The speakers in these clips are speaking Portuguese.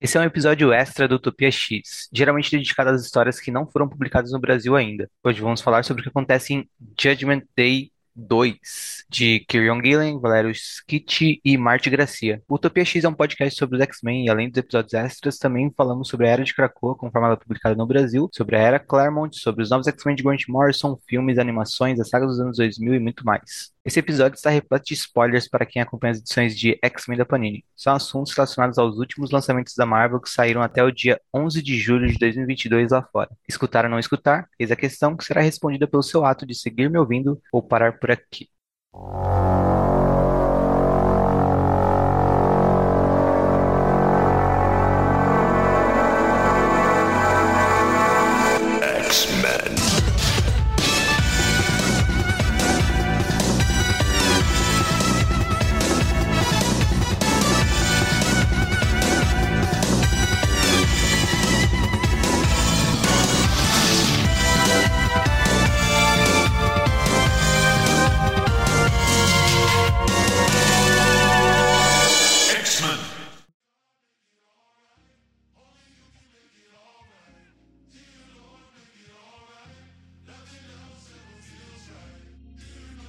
Esse é um episódio extra do Utopia X, geralmente dedicado às histórias que não foram publicadas no Brasil ainda. Hoje vamos falar sobre o que acontece em Judgment Day 2, de Kieron Gillen, Valério Schitti e Marty Gracia. O Utopia X é um podcast sobre os X-Men e além dos episódios extras, também falamos sobre a Era de Krakoa, conforme ela é publicada no Brasil, sobre a Era Claremont, sobre os novos X-Men de Grant Morrison, filmes, animações, a saga dos anos 2000 e muito mais. Esse episódio está repleto de spoilers para quem acompanha as edições de X-Men da Panini. São assuntos relacionados aos últimos lançamentos da Marvel que saíram até o dia 11 de julho de 2022 lá fora. Escutar ou não escutar? Eis a questão que será respondida pelo seu ato de seguir me ouvindo ou parar por aqui.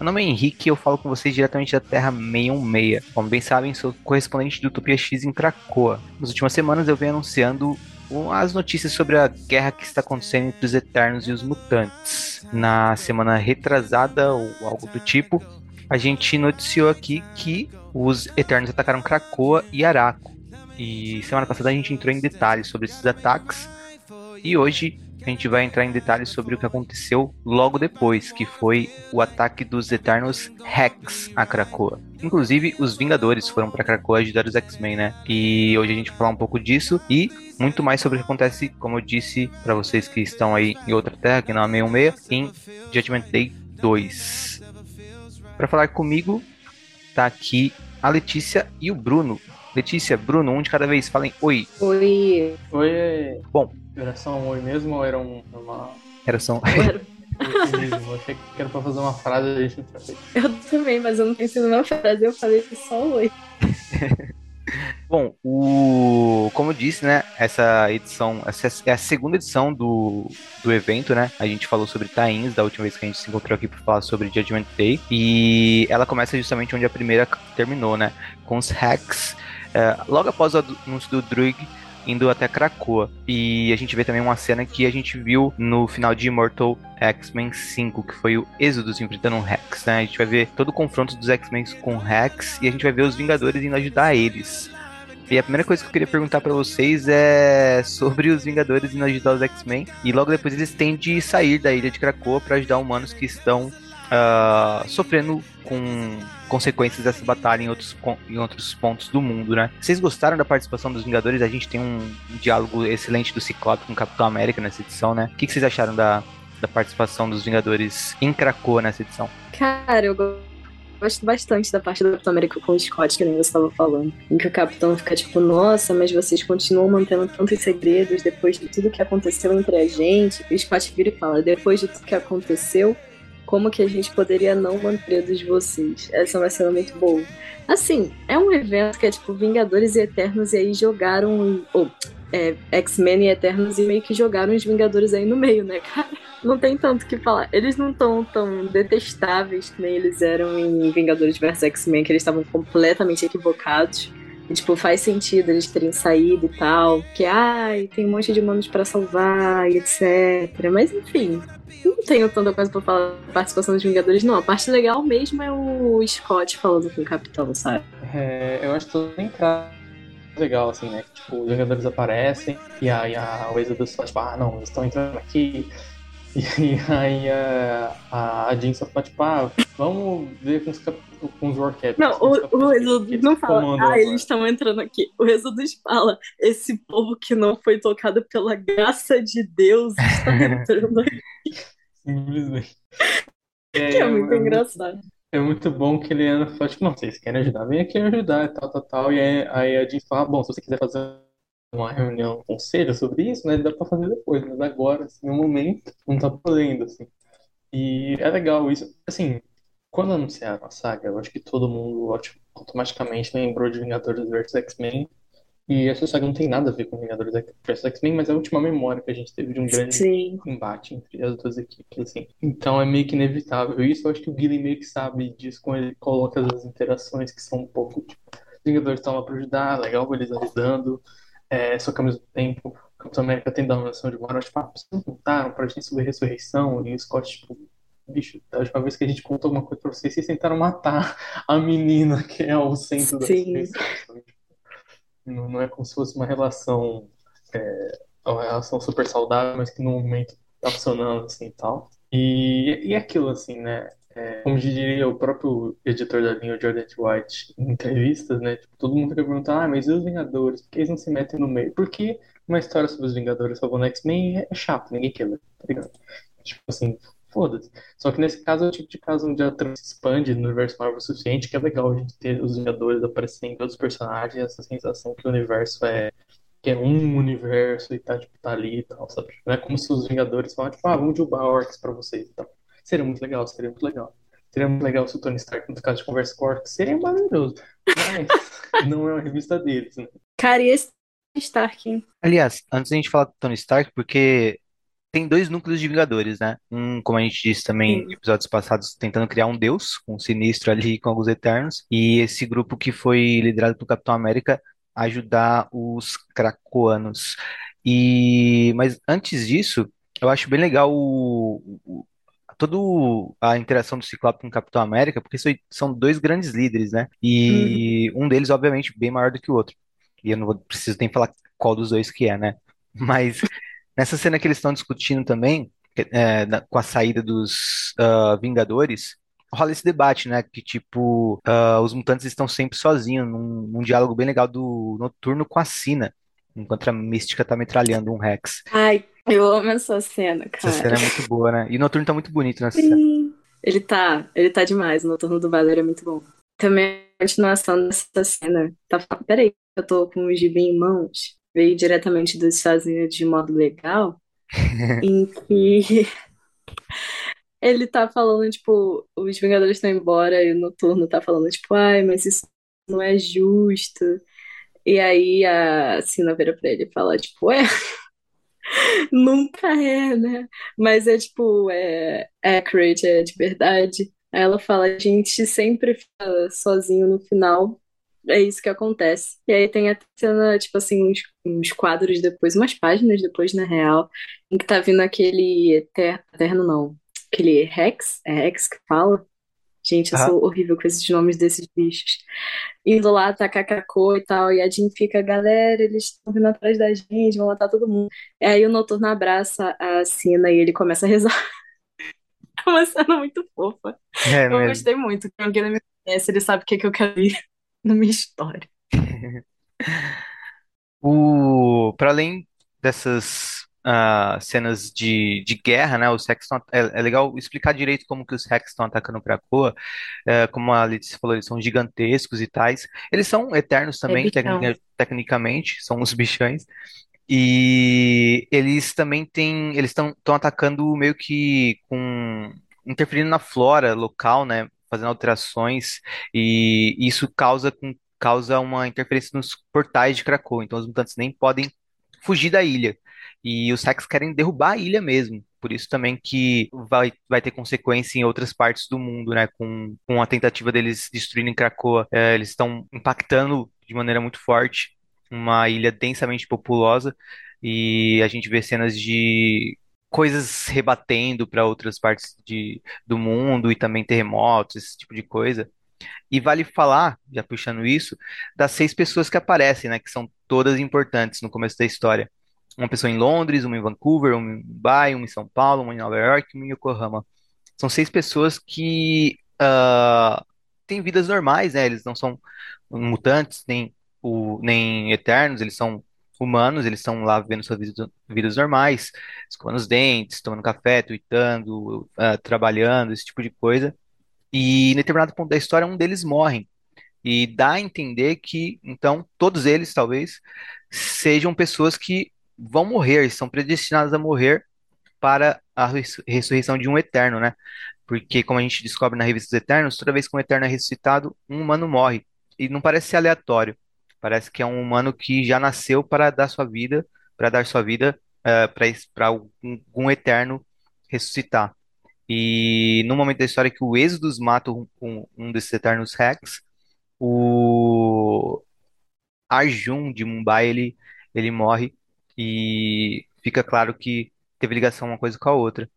Nome é Henrique e eu falo com vocês diretamente da Terra 616. Como bem sabem, sou correspondente do Utopia X em Krakoa. Nas últimas semanas eu venho anunciando as notícias sobre a guerra que está acontecendo entre os Eternos e os Mutantes. Na semana retrasada ou algo do tipo, a gente noticiou aqui que os Eternos atacaram Krakoa e Araco. E semana passada a gente entrou em detalhes sobre esses ataques. E hoje a gente vai entrar em detalhes sobre o que aconteceu logo depois, que foi o ataque dos Eternos Rex a Krakoa. Inclusive, os Vingadores foram para Krakoa ajudar os X-Men, né? E hoje a gente vai falar um pouco disso e muito mais sobre o que acontece, como eu disse para vocês que estão aí em outra terra, que não é 616, em Judgment Day 2. Para falar comigo, tá aqui a Letícia e o Bruno. Letícia, Bruno, um de cada vez, falem oi. Oi. Oi. Bom. Era só um oi mesmo ou era um, uma. Era só um- mesmo? Achei que era pra fazer uma frase a gente não tinha feito. Eu também, mas eu não pensei numa frase, eu falei só oi. Bom, o... como eu disse, né, essa edição, essa é a segunda edição do, do evento, né, a gente falou sobre Tains da última vez que a gente se encontrou aqui para falar sobre Judgment Day, e ela começa justamente onde a primeira terminou, né, com os hacks, é, logo após o anúncio do Druig, indo até Krakoa. E a gente vê também uma cena que a gente viu no final de Immortal X-Men 5, que foi o Exodus enfrentando um Rex, né? A gente vai ver todo o confronto dos X-Men com Rex e a gente vai ver os Vingadores indo ajudar eles. E a primeira coisa que eu queria perguntar para vocês é sobre os Vingadores indo ajudar os X-Men. E logo depois eles têm de sair da ilha de Krakoa para ajudar humanos que estão uh, sofrendo com consequências dessa batalha em outros, em outros pontos do mundo, né? Vocês gostaram da participação dos Vingadores? A gente tem um, diálogo excelente do Ciclope com o Capitão América nessa edição, né? O que, que vocês acharam da, da participação dos Vingadores em Krakoa nessa edição? Cara, eu gosto bastante da parte do Capitão América com o Scott, que nem você estava falando. Em que o Capitão fica tipo, nossa, mas vocês continuam mantendo tantos segredos depois de tudo que aconteceu entre a gente. E o Scott vira e fala, depois de tudo que aconteceu, como que a gente poderia não manter dos vocês? Essa uma cena muito boa. Assim, é um evento que é tipo Vingadores e Eternos, e aí jogaram. Oh, é, X-Men e Eternos e meio que jogaram os Vingadores aí no meio, né, cara? Não tem tanto que falar. Eles não estão tão detestáveis que nem eles eram em Vingadores vs X-Men, que eles estavam completamente equivocados. E, tipo, faz sentido eles terem saído e tal. Que, ai, tem um monte de humanos para salvar e etc. Mas, enfim, não tenho tanta coisa pra falar da participação dos Vingadores, não. A parte legal mesmo é o Scott falando com o Capitão, sabe? É, eu acho todo entrada legal, assim, né? Tipo, os Vingadores aparecem e aí a Exodus fala, tipo, ah, não, eles estão entrando aqui. E aí a, a Jean só fala, tipo, ah, vamos ver com os, com os Warcaps. Não, o, o Exodus não fala, ah, eles estão entrando aqui. O Exodus fala, esse povo que não foi tocado pela graça de Deus está entrando aqui. Simplesmente. que é, é muito é, engraçado. É muito bom que ele anda fala, tipo, não, vocês querem ajudar, vem aqui ajudar e tal, tal, tal. E aí, aí a Jean fala, bom, se você quiser fazer uma reunião, um conselho sobre isso, né, dá pra fazer depois, mas agora, assim, no momento, não tá podendo, assim. E é legal isso. Assim, quando anunciaram a saga, eu acho que todo mundo automaticamente lembrou de Vingadores vs X-Men E essa saga não tem nada a ver com Vingadores vs X-Men, mas é a última memória que a gente teve de um grande Sim. embate entre as duas equipes, assim. Então é meio que inevitável. Isso eu acho que o Guilherme meio que sabe disso quando ele coloca as interações que são um pouco, tipo, os Vingadores estão lá pra ajudar, legal, eles ajudando, é, só que ao mesmo tempo, o Capitão América tem noção de moral, tipo, ah, vocês não contaram pra gente sobre ressurreição, e o Scott, tipo, bicho, a última vez que a gente contou uma coisa pra vocês, vocês tentaram matar a menina que é o centro da. Não, não é como se fosse uma relação, é, uma relação super saudável, mas que no momento tá funcionando assim e tal. E, e aquilo assim, né? É, como diria o próprio editor da linha, o Jordan White, em entrevistas, né? Tipo, todo mundo fica perguntando, ah, mas e os Vingadores? Por que eles não se metem no meio? Porque uma história sobre os Vingadores salvando X-Men é chato, ninguém quer, ler, tá ligado? Tipo assim, foda-se. Só que nesse caso é o tipo de caso onde a trama se expande no universo Marvel o suficiente, que é legal a gente ter os Vingadores aparecendo em todos os personagens, essa sensação que o universo é que é um universo e tá, tipo, tá ali e tal, sabe? Não é como se os Vingadores falassem, tipo, ah, vamos derrubar Orcs pra vocês e tal. Seria muito legal, seria muito legal. Seria muito legal se o Tony Stark, no caso de conversa com Orcs, seria maravilhoso. Mas não é uma revista deles, né? Cara, e esse Stark, hein? Aliás, antes da gente falar do Tony Stark, porque tem dois núcleos de Vingadores, né? Um, como a gente disse também em episódios passados, tentando criar um deus, com um Sinistro ali com alguns Eternos, e esse grupo que foi liderado pelo Capitão América ajudar os Krakoanos. E mas antes disso, eu acho bem legal o, o toda a interação do Ciclope com o Capitão América, porque são dois grandes líderes, né? E um deles, obviamente, bem maior do que o outro. E eu não vou, preciso nem falar qual dos dois que é, né? Mas Nessa cena que eles estão discutindo também, é, na- com a saída dos ah, Vingadores, rola esse debate, né? Que tipo, ah, os mutantes estão sempre sozinhos, num, num diálogo bem legal do Noturno com a Sina, enquanto a Mística tá metralhando um Rex. Ai, eu amo essa cena, Essa cara. cena é muito boa, né? E o Noturno tá muito bonito nessa cena. Sim. Ele tá, ele tá demais. O Noturno do Valor é muito bom. Também a continuação dessa cena. Tá, peraí, eu tô com o gibi em mãos. Veio diretamente dos Estados Unidos de modo legal, em que ele tá falando, tipo, os Vingadores estão embora e o Noturno tá falando, tipo, ai, mas isso não é justo. E aí a Sina vira pra ele e fala, tipo, é, nunca é, né? Mas é tipo, é accurate, é de verdade. Aí ela fala, a gente sempre fica sozinho no final. É isso que acontece. E aí tem a cena, tipo assim, uns, uns quadros depois, umas páginas depois, na real, em que tá vindo aquele eter- eterno, não. Aquele Rex, é Rex que fala? Gente, eu sou horrível com esses nomes desses bichos. Indo lá atacar Krakoa e tal, e a Jean fica, galera, eles estão vindo atrás da gente, vão matar todo mundo. E aí o Noturno abraça a Sina e ele começa a rezar. É uma cena muito fofa. É Eu mesmo. gostei muito. Quem alguém me conhece, ele sabe o que, que eu quero ir na minha história. O, para além dessas ah, cenas de, de guerra, né? Os Rex estão, é, é legal explicar direito como que os Rex estão atacando Krakoa. É, como a Letícia falou, eles são gigantescos e tais. Eles são eternos também, tecnicamente, são os bichões. E eles também têm, eles estão estão atacando meio que com interferindo na flora local, né? Fazendo alterações e isso causa causa uma interferência nos portais de Krakow. Então os mutantes nem podem fugir da ilha. E os Rex querem derrubar a ilha mesmo. Por isso também que vai, vai ter consequência em outras partes do mundo, né? Com, com a tentativa deles destruírem Krakoa. É, eles estão impactando de maneira muito forte uma ilha densamente populosa. E a gente vê cenas de coisas rebatendo para outras partes de, do mundo e também terremotos, esse tipo de coisa. E vale falar, já puxando isso, das seis pessoas que aparecem, né, que são todas importantes no começo da história. Uma pessoa em Londres, uma em Vancouver, uma em Dubai, uma em São Paulo, uma em Nova York, uma em Yokohama. São seis pessoas que ah, têm vidas normais, né? Eles não são mutantes, nem, o, nem eternos, eles são humanos, eles estão lá vivendo suas vidas, vidas normais, escovando os dentes, tomando café, tweetando, ah, trabalhando, esse tipo de coisa. E em determinado ponto da história, um deles morre. E dá a entender que, então, todos eles, talvez, sejam pessoas que vão morrer, são predestinadas a morrer para a res- ressurreição de um eterno, né? Porque, como a gente descobre na Revista dos Eternos, toda vez que um eterno é ressuscitado, um humano morre. E não parece ser aleatório. Parece que é um humano que já nasceu para dar sua vida, para dar sua vida para algum, eterno ressuscitar. E no momento da história que o Êxodos mata um, um desses eternos Rex, o Arjun de Mumbai ele, ele morre e fica claro que teve ligação uma coisa com a outra.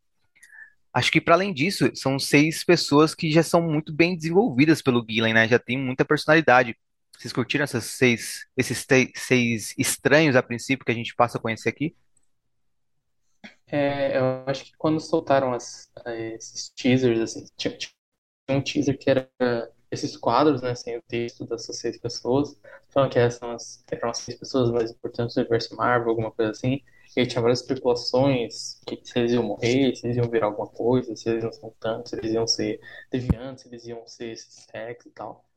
Acho que para além disso, são seis pessoas que já são muito bem desenvolvidas pelo Gillen, né? Já tem muita personalidade. Vocês curtiram essas seis, esses seis estranhos a princípio que a gente passa a conhecer aqui? É, eu acho que quando soltaram as, esses teasers, assim, tinha, tinha um teaser que era esses quadros, né, sem o texto dessas seis pessoas, falando que essas são as, eram as seis pessoas mais importantes do universo Marvel, alguma coisa assim. E tinha várias especulações que se eles iam morrer, se eles iam virar alguma coisa, se eles iam ser mutantes, se eles iam ser deviantes, se eles iam ser Rex e tal.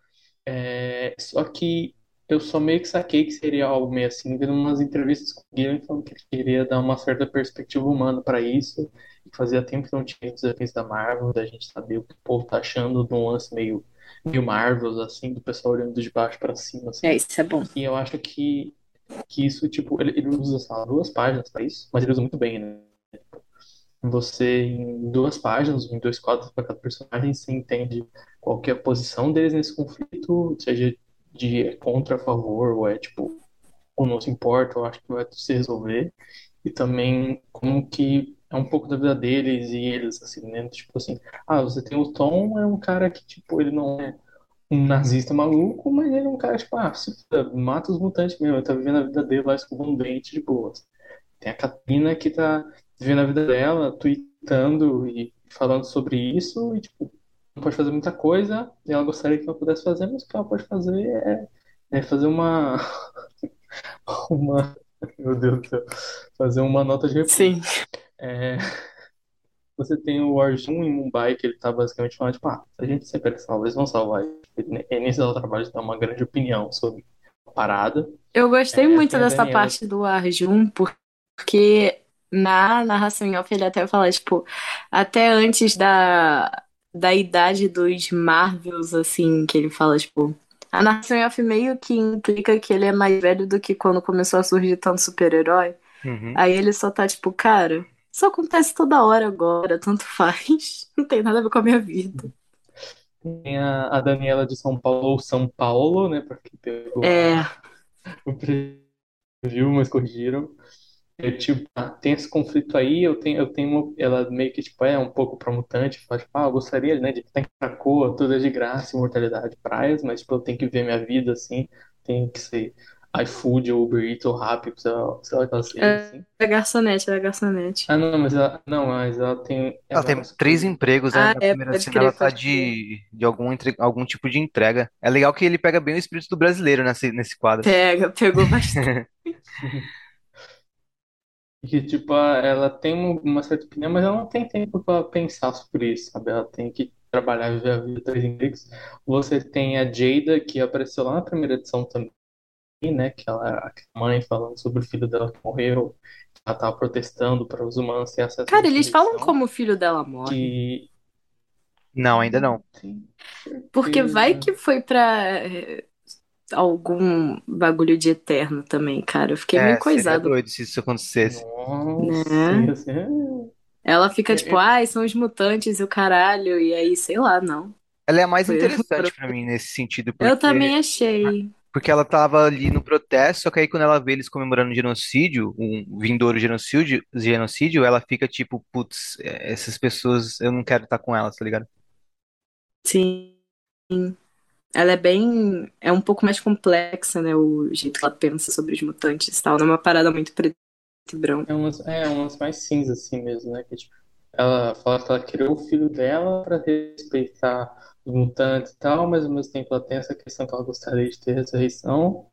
É, só que eu só meio que saquei que seria algo meio assim, vendo umas entrevistas com o Guilherme falando que ele queria dar uma certa perspectiva humana para isso, e fazia tempo que não tinha desafios da Marvel, da gente saber o que o povo tá achando de um lance meio, meio Marvel, assim, do pessoal olhando de baixo para cima. Assim. É, isso é bom. E eu acho que, que isso, tipo, ele, ele usa, duas páginas para isso, mas ele usa muito bem, né? Você, em duas páginas, em dois quadros para cada personagem, você entende qual que é a posição deles nesse conflito, seja de contra, a favor, ou é tipo, ou não se importa, eu acho que vai se resolver. E também como que é um pouco da vida deles e eles, assim, né? Tipo assim, ah, você tem o Tom, é um cara que, tipo, ele não é um nazista maluco, mas ele é um cara, tipo, ah, mata os mutantes mesmo, ele tá vivendo a vida dele lá escovando dente de boas. Tem a Katrina que tá vivendo a vida dela, tweetando e falando sobre isso, e, tipo, pode fazer muita coisa, e ela gostaria que ela pudesse fazer, mas o que ela pode fazer é, é fazer uma. uma. Meu Deus do céu. Fazer uma nota de repúdio. Sim. É, você tem o Arjun em Mumbai, que ele tá basicamente falando, tipo, ah, se a gente sempre salva, eles vão salvar. É nesse trabalho de dar uma grande opinião sobre a parada. Eu gostei é, muito dessa Daniela... parte do Arjun, porque na narração em off ele até fala, tipo, até antes da, da idade dos Marvels, assim, que ele fala, tipo. A narração off meio que implica que ele é mais velho do que quando começou a surgir tanto super-herói. Uhum. Aí ele só tá tipo, cara, isso acontece toda hora agora, tanto faz. Não tem nada a ver com a minha vida. Tem a, a Daniela de São Paulo, ou São Paulo, né? Porque pegou é. o preview, mas corrigiram. É, tipo, ah, tem esse conflito aí, eu tenho, eu tenho uma, ela meio que tipo, é um pouco pra mutante, fala, tipo, ah, eu gostaria, né, de estar em Krakoa, tudo é de graça, imortalidade, praias, mas tipo, eu tenho que ver minha vida assim, tem que ser iFood ou Uber Eats ou Rappi, sei lá, sei lá É, assim. é garçonete, é garçonete. Ah, não, mas ela, não, mas ela tem, Ela tem três empregos, né? Ah, Na é, primeira cena ela tá de, de algum, entre- algum tipo de entrega. É legal que ele pega bem o espírito do brasileiro nesse, nesse quadro. Pega, pegou bastante. que tipo, ela tem um- uma certa opinião, mas ela não tem tempo para pensar sobre isso, sabe? Ela tem que trabalhar e viver a vida três empregos. Você tem a Jada, que apareceu lá na primeira edição também, né? Que ela a mãe falando sobre o filho dela que morreu. Ela tava protestando para os humanos ter acesso Cara, eles falam como o filho dela morre. Que Não, ainda não. Porque vai que foi pra é, algum bagulho de eterno também, cara. Eu fiquei É, meio seria coisado. doido se isso acontecesse. Nossa, Né? Ela fica Eu- tipo, eu- ai, são os mutantes e o caralho. E aí, sei lá, não. Ela é a mais Foi- interessante pra mim nesse sentido, Eu porque, também achei. porque ela tava ali no protesto, só que aí quando ela vê eles comemorando o genocídio, um vindouro genocídio, genocídio, ela fica tipo, putz, é, essas pessoas, eu não quero estar com elas, tá ligado? Sim. Ela é bem. É um pouco mais complexa, né? O jeito que ela pensa sobre os mutantes e tal. Não é uma parada muito preto e branco. É umas, é umas mais cinzas assim mesmo, né? Que, tipo, ela fala que ela criou o filho dela para respeitar os mutantes e tal, mas ao mesmo tempo ela tem essa questão que ela gostaria de ter ressurreição.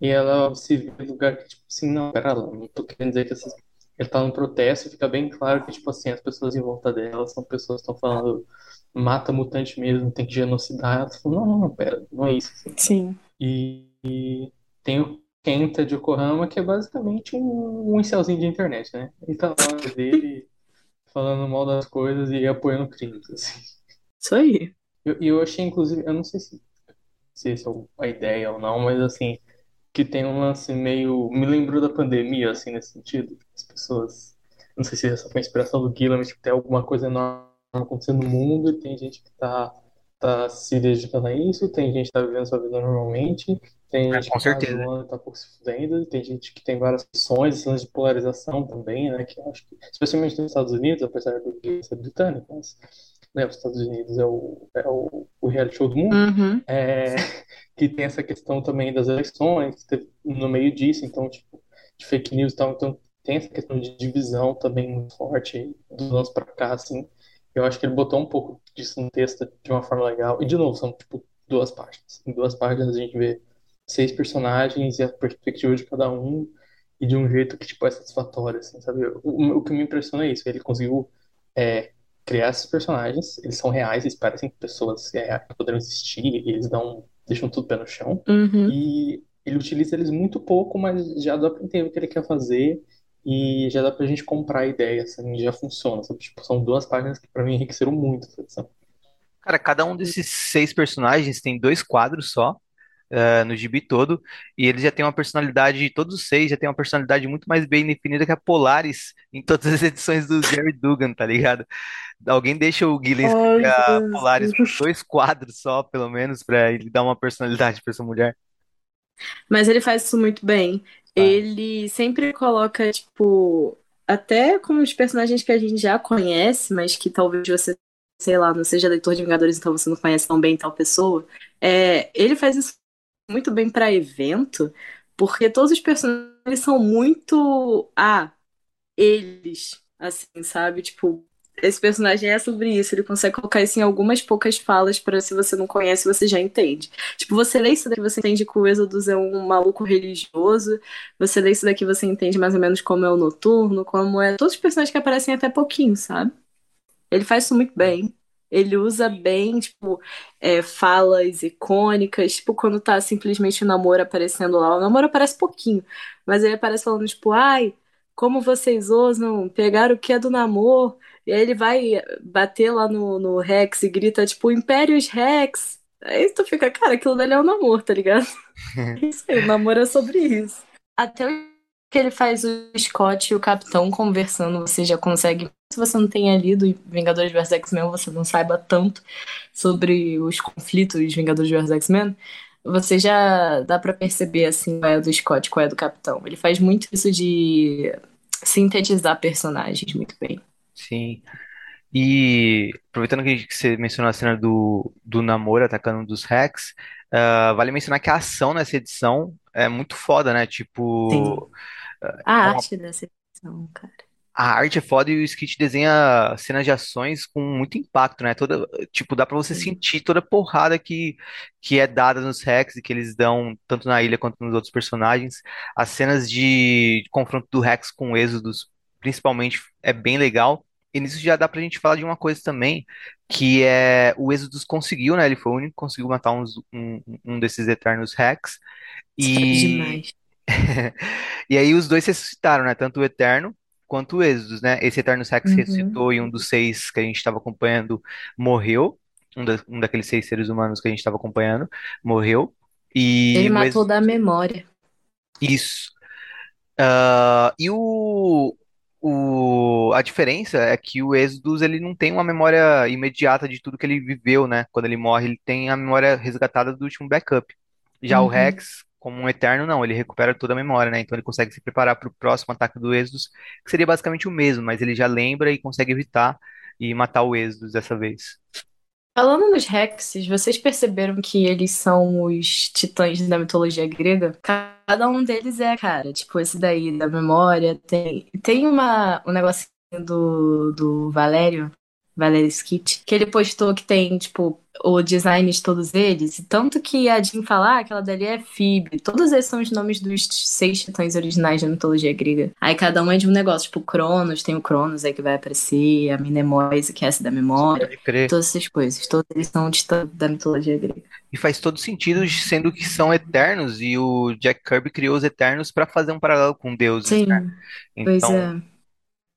E ela se vê em lugar que, tipo assim, não, pera lá, não tô querendo dizer que essas... ele tá num protesto, fica bem claro que, tipo assim, as pessoas em volta dela são pessoas que estão falando mata mutante mesmo, tem que genocidar. Ela fala, não, não, não, pera, não é isso. assim. Sim. E, e tem o Kenta de Yokohama, que é basicamente um, um de internet, né? Ele tá lá dele falando mal das coisas e apoiando crimes, assim. Isso aí. E eu, eu achei, inclusive, eu não sei se, se essa é a ideia ou não, mas assim, que tem um lance meio. Me lembrou da pandemia, assim, nesse sentido. As pessoas. Não sei se essa foi a inspiração do mas tipo, tem alguma coisa enorme acontecendo no mundo e tem gente que tá, tá se dedicando a isso, tem gente que tá vivendo sua vida normalmente, tem É, gente com que tá certeza. zoando, tá pouco se fudendo, tem gente que tem várias opções, de polarização também, né? Que eu acho que, especialmente nos Estados Unidos, apesar do que ser britânico, mas né, os Estados Unidos é o, é o, o reality show do mundo Uhum. é, que tem essa questão também das eleições, que teve no meio disso, então, tipo, de fake news e tal, então tem essa questão de divisão também muito forte dos anos pra cá, assim. Eu acho que ele botou um pouco disso no texto de uma forma legal. E, de novo, são, tipo, duas páginas. Em duas páginas a gente vê seis personagens e a perspectiva de cada um, e de um jeito que, tipo, é satisfatório, assim, sabe? O, o que me impressiona é isso, ele conseguiu é, criar esses personagens, eles são reais, eles parecem pessoas reais que poderiam existir, e eles dão, deixam tudo pé no chão. Uhum. E ele utiliza eles muito pouco, mas já dá pra entender o que ele quer fazer e já dá pra gente comprar a ideia, assim, já funciona, sabe? Tipo, são duas páginas que pra mim enriqueceram muito essa edição. Cara, cada um desses seis personagens tem dois quadros só, eh, no gibi todo, e eles já têm uma personalidade, todos os seis já têm uma personalidade muito mais bem definida que a Polaris em todas as edições do Jerry Dugan, tá ligado? Alguém deixa o Gillen escrever a Polaris por dois quadros só, pelo menos, pra ele dar uma personalidade pra essa mulher. Mas ele faz isso muito bem. Ele sempre coloca, tipo, até com os personagens que a gente já conhece, mas que talvez você, sei lá, não seja leitor de Vingadores, então você não conhece tão bem tal pessoa. É, ele faz isso muito bem pra evento, porque todos os personagens são muito. Ah, eles, assim, sabe? Tipo, esse personagem é sobre isso. Ele consegue colocar isso em algumas poucas falas para se você não conhece, você já entende. Tipo, você lê isso daqui, você entende que o Êxodos é um maluco religioso. Você lê isso daqui, você entende mais ou menos como é o Noturno, como é. Todos os personagens que aparecem até pouquinho, sabe? Ele faz isso muito bem. Ele usa bem, tipo, é, falas icônicas, tipo, quando tá simplesmente o namoro aparecendo lá. O namoro aparece pouquinho, mas ele aparece falando, tipo, ai, como vocês ousam pegar o que é do namoro? E aí ele vai bater lá no, no Rex e grita, tipo, Impérios Rex. Aí tu fica, cara, aquilo dali é um namoro, tá ligado? É isso aí, o namoro é sobre isso. Até o que ele faz o Scott e o Capitão conversando, você já consegue. Se você não tenha lido Vingadores vs X-Men, você não saiba tanto sobre os conflitos de Vingadores vs X-Men, você já dá pra perceber assim qual é do Scott, qual é do Capitão. Ele faz muito isso de sintetizar personagens muito bem. Sim. E aproveitando que você mencionou a cena do, do namoro atacando um dos Rex, ah, vale mencionar que a ação nessa edição é muito foda, né? Sim. Tipo, A é uma arte dessa edição, cara. A arte é foda e o Skit desenha cenas de ações com muito impacto, né? Toda, tipo, dá pra você Sim. sentir toda a porrada que, que é dada nos Rex e que eles dão tanto na ilha quanto nos outros personagens. As cenas de, de confronto do Rex com o Êxodos, principalmente, é bem legal. E nisso já dá pra gente falar de uma coisa também, que é o Êxodos conseguiu, né? Ele foi o único que conseguiu matar uns- um, um desses Eternos Rex. E demais. e aí os dois ressuscitaram, né? Tanto o Eterno quanto o Êxodos, né? Esse Eterno Rex Uhum. ressuscitou e um dos seis que a gente estava acompanhando morreu. Um, da- um daqueles seis seres humanos que a gente estava acompanhando morreu. E Ele matou Êxodos... da memória. Isso. Ah, e o, o, a diferença é que o Êxodos ele não tem uma memória imediata de tudo que ele viveu, né? Quando ele morre, ele tem a memória resgatada do último backup. Já o Uhum. Rex, como um Eterno, não, ele recupera toda a memória, né? Então ele consegue se preparar para o próximo ataque do Êxodos, que seria basicamente o mesmo, mas ele já lembra e consegue evitar e matar o Êxodos dessa vez. Falando nos Hexes, vocês perceberam que eles são os titãs da mitologia grega? Cada um deles é, cara, tipo esse daí da memória. Tem, tem uma, um negocinho do, do Valério, Valério Skit, que ele postou que tem, tipo, o design de todos eles. E tanto que a Jean fala, ah, aquela dali é Phoebe. Todos esses são os nomes dos seis titãs originais da mitologia grega. Aí cada um é de um negócio, tipo, Cronos, tem o Cronos aí que vai aparecer, a Mnemoise, que é essa da memória. Todas essas coisas. Todos eles são titãs da mitologia grega. E faz todo sentido, sendo que são eternos, e o Jack Kirby criou os Eternos para fazer um paralelo com deuses, né? Sim, pois Então, é.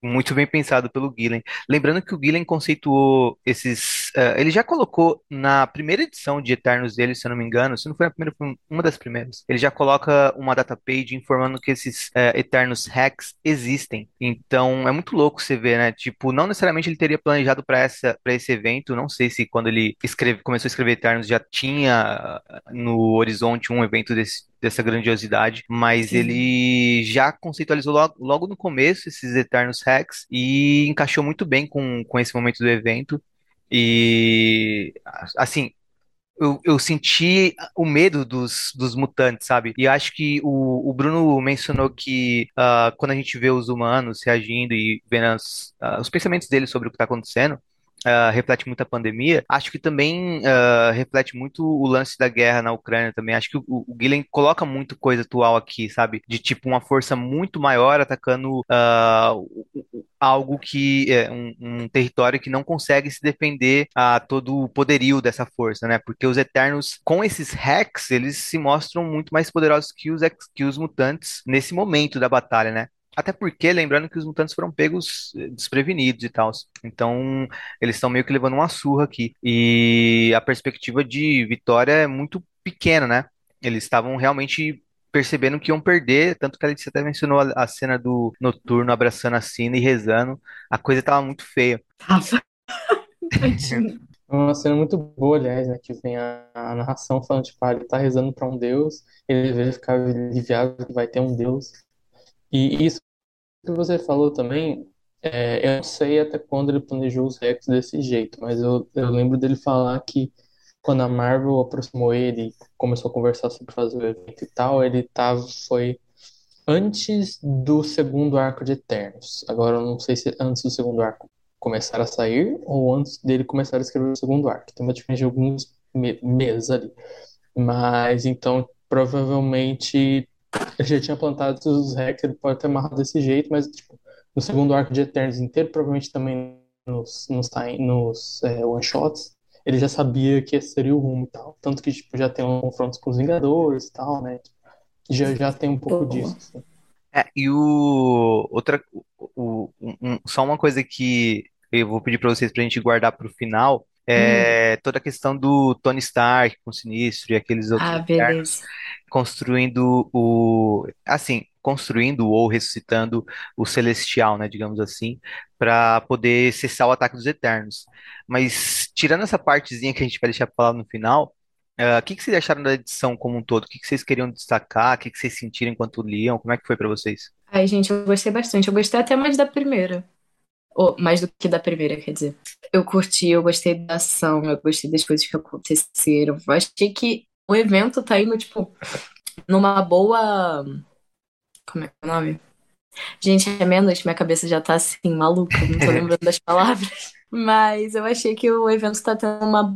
Muito bem pensado pelo Gillen. Lembrando que o Gillen conceituou esses. eh, ele já colocou na primeira edição de Eternos dele, se eu não me engano, se não foi a primeira, foi uma das primeiras. Ele já coloca uma data page informando que esses eh, Eternos hacks existem. Então é muito louco você ver, né? Tipo, não necessariamente ele teria planejado para esse evento. Não sei se quando ele escreve, começou a escrever Eternos já tinha ah, no horizonte um evento desse, dessa grandiosidade, mas Sim. ele já conceitualizou logo, logo no começo esses Eternos Hacks e encaixou muito bem com, com esse momento do evento. E assim, eu, eu senti o medo dos, dos mutantes, sabe? E acho que o, o Bruno mencionou que ah, quando a gente vê os humanos reagindo e vendo as- ah, os pensamentos deles sobre o que está acontecendo, ah, reflete muito a pandemia. Acho que também ah, reflete muito o lance da guerra na Ucrânia também. Acho que o, o Gillen coloca muito coisa atual aqui, sabe? De tipo uma força muito maior atacando o- algo que é um, um território que não consegue se defender a todo o poderio dessa força, né? Porque os Eternos, com esses hacks, eles se mostram muito mais poderosos que os, que os mutantes nesse momento da batalha, né? Até porque, lembrando que os mutantes foram pegos eh, desprevenidos e tal. Então, eles estão meio que levando uma surra aqui. E a perspectiva de vitória é muito pequena, né? Eles estavam realmente percebendo que iam perder, tanto que a Alice até mencionou a, cena do Noturno abraçando a Cina e rezando. A coisa tava muito feia. Tava. Tadinho. É uma cena muito boa, aliás, né? Que vem a, a narração falando, tipo, ah, ele tá rezando pra um Deus, ele vai ficar aliviado que vai ter um Deus. E isso que você falou também, é, eu não sei até quando ele planejou os hacks desse jeito, mas eu, eu lembro dele falar que quando a Marvel aproximou ele começou a conversar sobre fazer o evento e tal, ele tava, foi antes do segundo arco de Eternos. Agora eu não sei se antes do segundo arco começar a sair ou antes dele começar a escrever o segundo arco. Tem uma diferença de alguns me- meses ali. Mas então, provavelmente ele já tinha plantado os hacks, ele pode ter amarrado desse jeito, mas tipo, no segundo arco de Eternos inteiro, provavelmente também nos, nos, nos é, one-shots, ele já sabia que esse seria o rumo e tal. Tanto que tipo, já tem um confrontos com os Vingadores e tal, né? Já, já tem um pouco Boa. disso. assim. É, e o outra o, o- um- um- só uma coisa que eu vou pedir para vocês pra gente guardar pro final é toda a questão do Tony Stark com o Sinistro e aqueles outros Ah, beleza. construindo o assim, construindo ou ressuscitando o Celestial, né, digamos assim, para poder cessar o ataque dos Eternos. Mas tirando essa partezinha que a gente vai deixar pra falar no final, ah, o que que vocês acharam da edição como um todo? O que que vocês queriam destacar? O que que vocês sentiram enquanto liam? Como é que foi para vocês? Ai, gente, eu gostei bastante. Eu gostei até mais da primeira. Mais do que da primeira, quer dizer. Eu curti, eu gostei da ação, eu gostei das coisas que aconteceram. Eu achei que o evento tá indo, tipo, numa boa. Como é que é o nome? Gente, é meia-noite, minha cabeça já tá assim, maluca, não tô lembrando das palavras. Mas eu achei que o evento tá tendo uma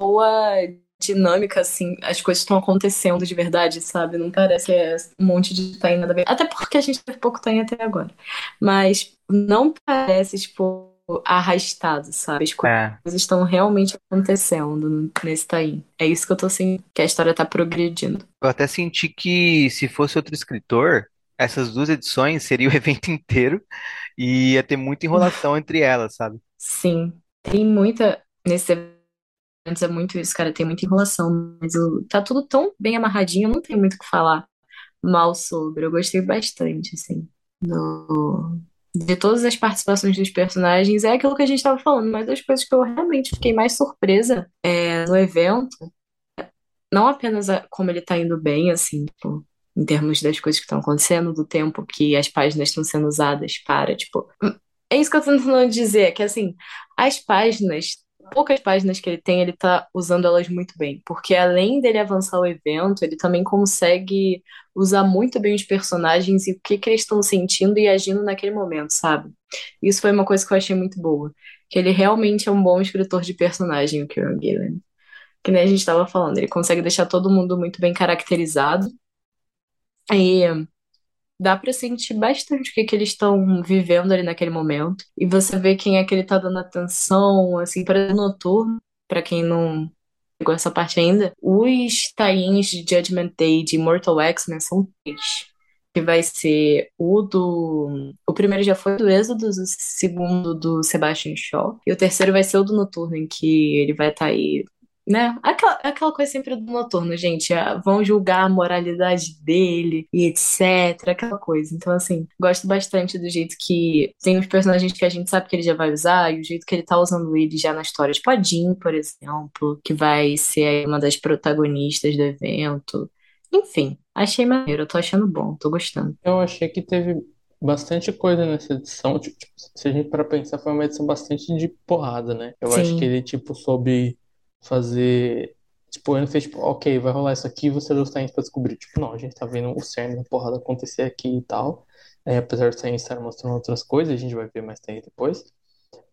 boa dinâmica, assim, as coisas estão acontecendo de verdade, sabe? Não parece que é um monte de tainha nada a ver. Até porque a gente teve pouco tainha até agora. Mas não parece, tipo, arrastado, sabe? As É, coisas estão realmente acontecendo nesse tainha. É isso que eu tô sentindo, que a história tá progredindo. eu até senti que se fosse outro escritor, essas duas edições seria o evento inteiro e ia ter muita enrolação entre elas, sabe? Sim, tem muita. Nesse eventos é muito isso, cara. Tem muita enrolação, mas o- tá tudo tão bem amarradinho, não tem muito o que falar mal sobre. Eu gostei bastante, assim, do- de todas as participações dos personagens. É aquilo que a gente tava falando, mas das coisas que eu realmente fiquei mais surpresa é, no evento, não apenas a- como ele tá indo bem, assim, tipo, em termos das coisas que estão acontecendo, do tempo que as páginas estão sendo usadas para, tipo. É isso que eu tô tentando dizer, que assim, as páginas, poucas páginas que ele tem, ele tá usando elas muito bem. Porque além dele avançar o evento, ele também consegue usar muito bem os personagens e o que que eles estão sentindo e agindo naquele momento, sabe? Isso foi uma coisa que eu achei muito boa. Que ele realmente é um bom escritor de personagem, o Kieran Gillen. Que nem a gente estava falando, ele consegue deixar todo mundo muito bem caracterizado. E dá pra sentir bastante o que que eles estão vivendo ali naquele momento. E você vê quem é que ele tá dando atenção, assim, para Noturno, pra quem não pegou essa parte ainda, os tains de Judgment Day de Immortal X-Men são três que vai ser o do. O primeiro já foi do Êxodo, o segundo do Sebastian Shaw, e o terceiro vai ser o do Noturno, em que ele vai estar aí né? Aquela, aquela coisa sempre do noturno, gente. ah, Vão julgar a moralidade dele e etc. Aquela coisa. Então, assim, gosto bastante do jeito que tem os personagens que a gente sabe que ele já vai usar e o jeito que ele tá usando ele já na história. A Jean, por exemplo, que vai ser uma das protagonistas do evento. Enfim, achei maneiro. Eu tô achando bom, tô gostando. Eu achei que teve bastante coisa nessa edição. Tipo, se a gente para pensar, foi uma edição bastante de porrada, né? Eu acho que ele, tipo, soube fazer. Tipo, ele fez, tipo, ok, vai rolar isso aqui, você não está indo pra descobrir. Tipo, não, a gente tá vendo o cerne da porrada acontecer aqui e tal. É, apesar de Sainz estar mostrando outras coisas, a gente vai ver mais daí depois.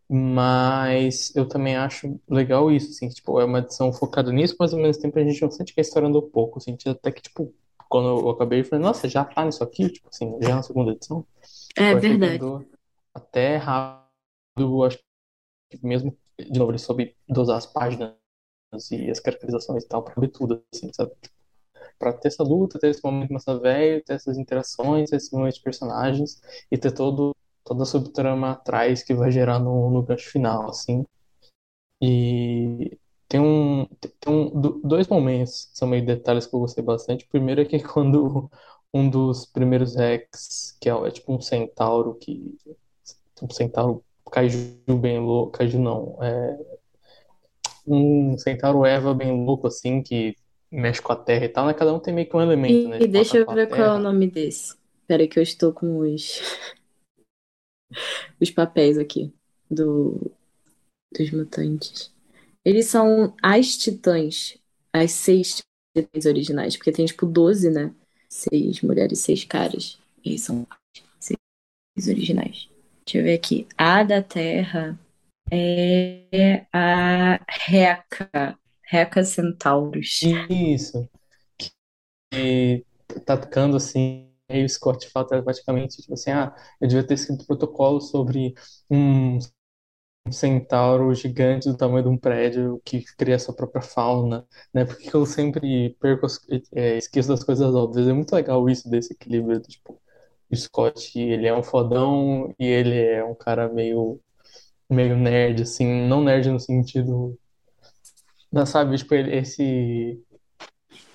Mas eu também acho legal isso, assim, tipo, é uma edição focada nisso, mas ao mesmo tempo a gente não sente que a história andou pouco. Eu senti até que, tipo, quando eu acabei, eu falei, nossa, já tá nisso aqui? Tipo assim, já é na segunda edição? É Eu achei que verdade. até rápido, eu acho que mesmo, de novo, ele soube dosar as páginas e as caracterizações e tal, pra ver tudo, assim, sabe? Pra ter essa luta, ter esse momento massa velho, ter essas interações, esses momentos de personagens e ter todo, toda a subtrama atrás que vai gerar no, no gancho final, assim. E tem um, tem um, do- dois momentos que são meio detalhes que eu gostei bastante. O primeiro é que quando um dos primeiros Rex, que é, é tipo um centauro que um centauro kaiju bem louco, kaiju não, é um centauro Eva bem louco assim que mexe com a terra e tal, né? Cada um tem meio que um elemento, né? E deixa eu ver qual é o nome desse. Peraí que eu estou com os, os papéis aqui do, dos mutantes. Eles são as titãs, as seis titãs originais, porque tem tipo 12, né? Seis mulheres, seis caras. Eles são seis originais. Deixa eu ver aqui. A da Terra é a Reca. Reca Centauros. Isso. E tá atacando assim, o Scott fala telepaticamente, tipo assim, ah, eu devia ter escrito um protocolo sobre um centauro gigante do tamanho de um prédio que cria sua própria fauna, né? Porque eu sempre perco, é, esqueço das coisas óbvias. É muito legal isso desse equilíbrio, tipo, o Scott, ele é um fodão e ele é um cara meio, meio nerd, assim, não nerd no sentido, não sabe, tipo, ele, esse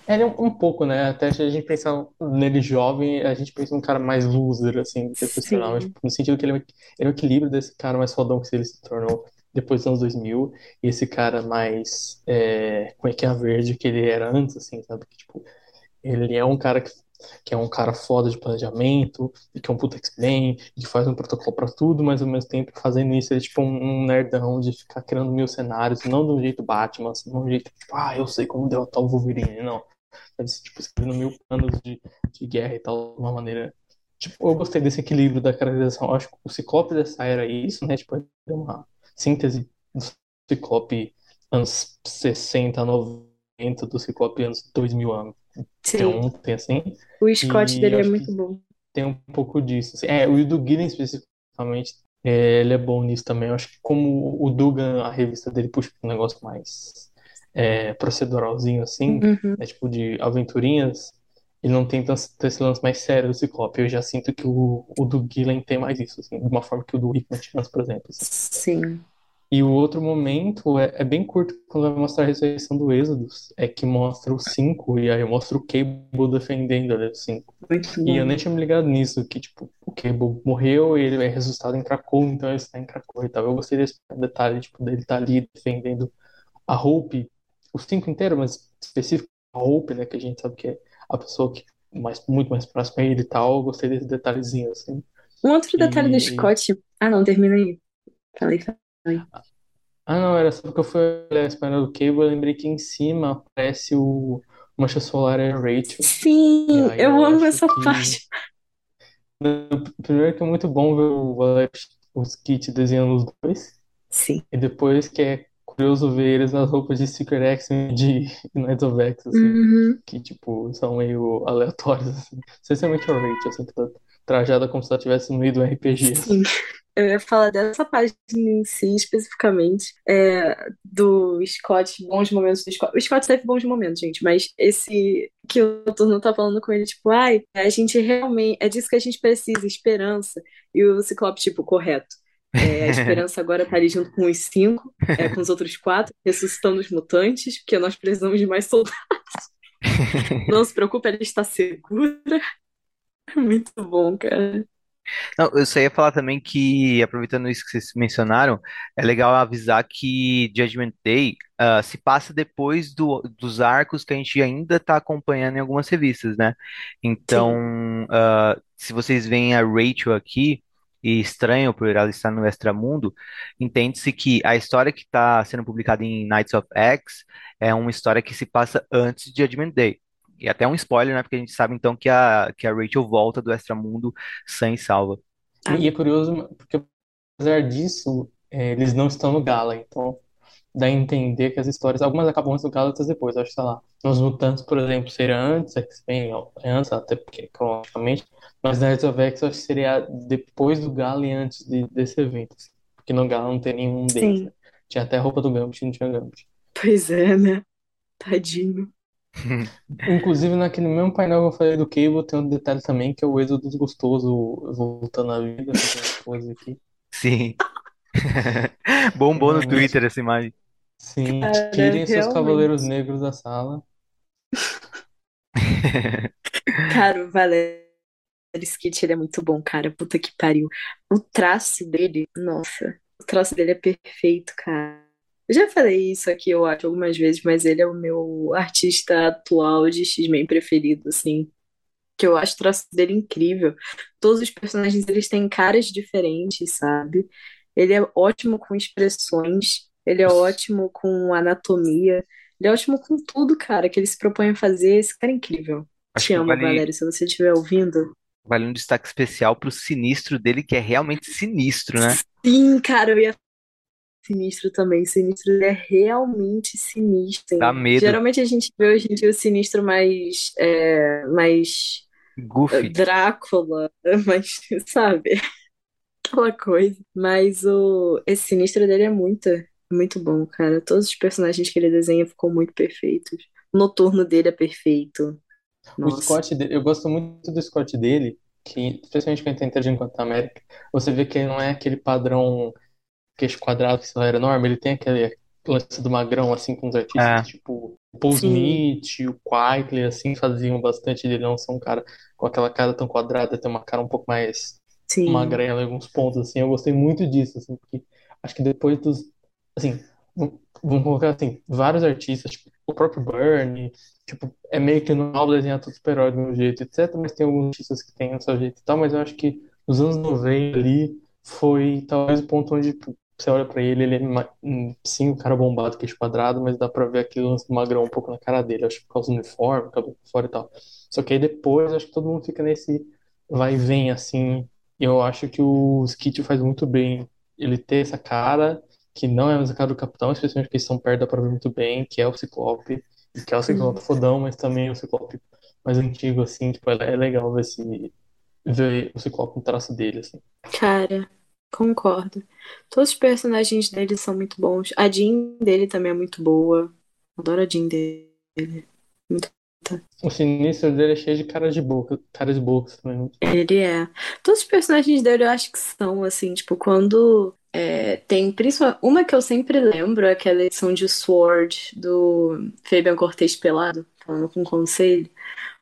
ele é um, um pouco, né? Até se a gente pensar nele jovem, a gente pensa num cara mais loser, assim, profissional. Mas, tipo, no sentido que ele é, um- ele é um equilíbrio desse cara mais fodão que ele se tornou depois dos anos 2000 e esse cara mais é, cuequinha verde que ele era antes, assim, sabe? Que, tipo, ele é um cara que, que é um cara foda de planejamento, e que é um puta X-Men, e que faz um protocolo pra tudo, mas ao mesmo tempo fazendo isso, ele é tipo um, um nerdão de ficar criando mil cenários, não do jeito Batman, assim, não do jeito, tipo, ah, eu sei como derrotar o Wolverine, não. Eles, tipo, escrevendo mil planos de, de guerra e tal, de uma maneira. Tipo, eu gostei desse equilíbrio da caracterização. Eu acho que o Ciclope dessa era é isso, né? Tipo, é uma síntese do Ciclope anos 60, 90, do Ciclope anos 2000 anos. Tem Sim. um, tem assim. O Scott dele é muito bom. tem um pouco disso. assim. É, o do Gillen especificamente, é, ele é bom nisso também. Eu acho que como o Dugan, a revista dele puxa um negócio mais é, proceduralzinho assim, Uhum. é tipo de aventurinhas, ele não tem tanto esse lance mais sério do Ciclope. Eu já sinto que o, o do Gillen tem mais isso, assim, de uma forma que o do Hickman tinha, por exemplo. assim. Sim. E o outro momento é, é bem curto quando vai mostrar a ressurreição do Êxodos. É que mostra o 5 e aí mostra o Cable defendendo ali, o 5. Muito E eu nem tinha me ligado nisso, que tipo, o Cable morreu e ele é ressuscitado em Krakow, então ele está em Krakow e tal. Eu gostei desse detalhe, tipo, dele estar ali defendendo a Hope, o 5 inteiro, mas específico a Hope, né, que a gente sabe que é a pessoa que mais, muito mais próxima a ele e tal. Eu gostei desse detalhezinho, assim. Um outro detalhe do E Scott. Ah, não, termina aí. Falei, falei. Ah, não, era só porque eu fui olhar a espinha do Cable, eu lembrei que em cima aparece o Mancha Solar é Rachel. E Sim, eu eu amo essa que. parte. Primeiro que é muito bom ver o Alex, os Kit desenhando os dois. Sim. E depois que é curioso ver eles nas roupas de Secret X-Men e de Knights of X, assim. Uhum. Que, tipo, são meio aleatórios, assim. Especialmente a Rachel, assim, toda trajada como se ela estivesse no meio do RPG, assim. Eu ia falar dessa página em si, especificamente, é, do Scott, bons momentos do Scott. O Scott teve bons momentos, gente, mas esse que o turno tá falando com ele, tipo, ai, a gente realmente, é disso que a gente precisa, esperança. E o Ciclope, tipo, correto. É, a esperança agora tá ali junto com os cinco, é, com os outros quatro, ressuscitando os mutantes, porque nós precisamos de mais soldados. Não se preocupe, ela está segura. Muito bom, cara. Não, eu só ia falar também que, aproveitando isso que vocês mencionaram, é legal avisar que Judgment Day ah, se passa depois do- dos arcos que a gente ainda está acompanhando em algumas revistas, né? Sim, Então, ah, se vocês veem a Rachel aqui e estranham por ela estar no Extramundo, entende-se que a história que está sendo publicada em Knights of X é uma história que se passa antes de Judgment Day. E até um spoiler, né? Porque a gente sabe então que a, que a Rachel volta do Extramundo sã e salva. E é curioso, porque apesar disso, é, eles não estão no Gala, então dá a entender que as histórias, algumas acabam antes do Gala, outras depois. Acho que, sei lá, nos Mutantes, por exemplo, seria antes, X-Men, é antes, até porque cronologicamente, mas na Knights of X eu acho que seria depois do Gala e antes de- desse evento, assim, porque no Gala não tem nenhum deles, né? Tinha até a roupa do Gambit, não tinha Gambit. Pois é, né? Tadinho. Inclusive, naquele mesmo painel que eu falei do Cable, tem um detalhe também, que é o êxodo desgostoso voltando à vida, fazendo coisa aqui. Sim. Bombou no Realmente. Twitter essa imagem. Sim, Cara, tirem seus Cavaleiros. Negros da sala. Cara, o Valério Skit, ele é muito bom, cara. Puta que pariu. O traço dele, nossa. O traço dele é perfeito, cara. Eu já falei isso aqui, eu acho, algumas vezes, mas ele é o meu artista atual de X-Men preferido, assim. Que eu acho o traço dele incrível. Todos os personagens, eles têm caras diferentes, sabe? Ele é ótimo com expressões, ele é ótimo com anatomia, ele é ótimo com tudo, cara, que ele se propõe a fazer. Esse cara é incrível. Acho Te amo, vale, Valério, se você estiver ouvindo. vale um destaque especial pro sinistro dele, que é realmente sinistro, né? Sim, cara, eu ia Sinistro também. Sinistro ele é realmente sinistro. Dá medo. Geralmente a gente vê hoje em dia o sinistro mais, é, mais é, Goofy. Drácula, mais, sabe? Aquela coisa. Mas o, esse sinistro dele é muito, muito bom, cara. Todos os personagens que ele desenha ficam muito perfeitos. O noturno dele é perfeito. O Nossa. Scott, de- eu gosto muito do Scott dele, que, especialmente quando ele tenta de Encanto América, você vê que ele não é aquele padrão queixo quadrado que lá, era enorme, ele tem aquele lance do magrão, assim, com os artistas, Ah, tipo, o Paul Sim, Smith, o Quitely, assim, faziam bastante dele não ser um cara com aquela cara tão quadrada, tem uma cara um pouco mais sim. magrela em alguns pontos, assim, eu gostei muito disso, assim, porque acho que depois dos, assim, vamos colocar assim, vários artistas, tipo, o próprio Bernie, tipo, é meio que normal desenhar todo super-herói do meu jeito, etc, mas tem alguns artistas que têm o seu jeito e tal, mas eu acho que nos anos 90 ali foi talvez o ponto onde tipo, você olha pra ele, ele é sim, um cara bombado, queixo quadrado, mas dá pra ver aquele lance do magrão um pouco na cara dele, acho que por causa do uniforme, cabelo fora e tal. Só que aí depois, acho que todo mundo fica nesse vai e vem, assim, eu acho que o Skit faz muito bem ele ter essa cara, que não é mais a cara do Capitão, especialmente porque eles estão perto, dá pra ver muito bem, que é o Ciclope, que é o Ciclope Sim. fodão, mas também é o Ciclope mais antigo, assim, tipo, é é legal ver, esse, ver o Ciclope no traço dele, assim. Cara, concordo. Todos os personagens dele são muito bons. A Jean dele também é muito boa. Adoro a Jean dele. Muito. O sinistro dele é cheio de cara de boca, cara de boca também. Ele é. Todos os personagens dele eu acho que são, assim, tipo, quando é, tem principalmente. Uma que eu sempre lembro é aquela edição de Sword do Fabian Cortez Pelado, falando com o conselho.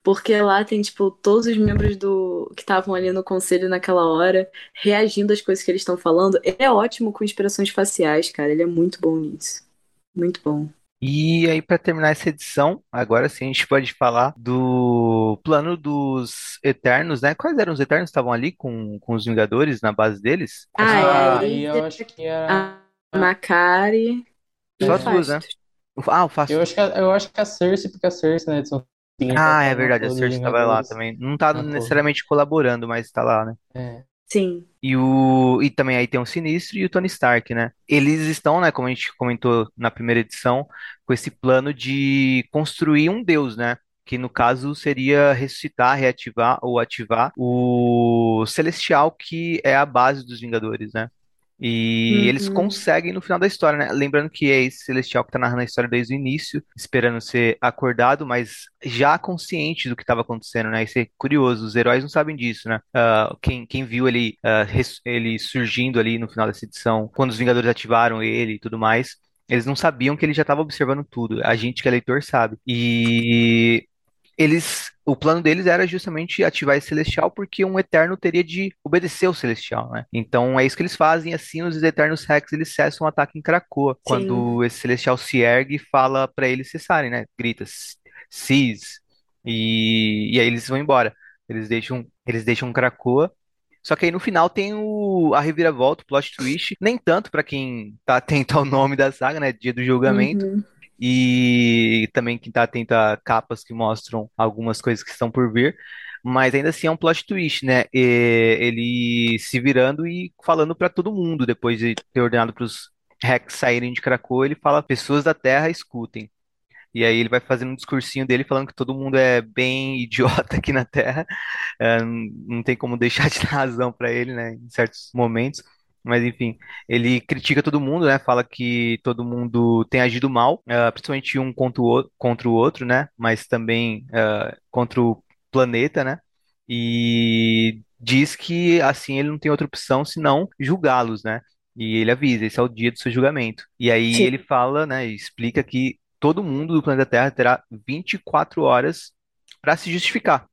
Porque lá tem, tipo, todos os membros do que estavam ali no conselho naquela hora, reagindo às coisas que eles estão falando. Ele é ótimo com expressões faciais, cara. Ele é muito bom nisso. Muito bom. E aí, para terminar essa edição, agora sim a gente pode falar do plano dos Eternos, né? Quais eram os Eternos que estavam ali com, com os Vingadores na base deles? Acho Ah, que é a Ah, e eu acho que era. a Macari e só as duas, né? O- Ah, o Eu acho que a, eu acho que a Cersei, porque a Cersei na edição Ah, é na verdade, a Cersei estava lá também. Não tá Na torre. necessariamente colaborando, mas tá lá, né? É. Sim. E, o, e também aí tem o Sinistro e o Tony Stark, né? Eles estão, né, como a gente comentou na primeira edição, com esse plano de construir um deus, né? que no caso seria ressuscitar, reativar ou ativar o Celestial, que é a base dos Vingadores, né? E eles Uhum. conseguem no final da história, né? Lembrando que é esse Celestial que tá narrando a história desde o início, esperando ser acordado, mas já consciente do que estava acontecendo, né? Isso é curioso, os heróis não sabem disso, né? Ah, quem, quem viu ele, res- ele surgindo ali no final dessa edição, quando os Vingadores ativaram ele e tudo mais, eles não sabiam que ele já estava observando tudo. A gente que é leitor sabe. E eles, o plano deles era justamente ativar esse Celestial porque um Eterno teria de obedecer ao Celestial, né? Então é isso que eles fazem, assim os Eternos Rex eles cessam o ataque em Krakoa, Sim. quando esse Celestial se ergue e fala pra eles cessarem, né? Grita, Cease, e, e aí eles vão embora. Eles deixam, eles deixam Krakoa, só que aí no final tem o, a reviravolta, o plot twist, nem tanto pra quem tá atento ao nome da saga, né? Dia do julgamento, Uhum. E também quem tá atento a capas que mostram algumas coisas que estão por vir. Mas ainda assim é um plot twist, né? E- ele se virando e falando pra todo mundo, depois de ter ordenado pros Rex saírem de Krakoa, ele fala: pessoas da Terra, escutem. E aí ele vai fazendo um discursinho dele falando que todo mundo é bem idiota aqui na Terra, é, não tem como deixar de dar razão pra ele, né, em certos momentos. Mas enfim, ele critica todo mundo, né? Fala que todo mundo tem agido mal, eh, principalmente um contra o outro, contra o outro, né? Mas também eh, contra o planeta, né? E diz que assim ele não tem outra opção senão julgá-los, né? E ele avisa, esse é o dia do seu julgamento. E aí Sim. ele fala, né? Explica que todo mundo do planeta Terra terá 24 horas para se justificar.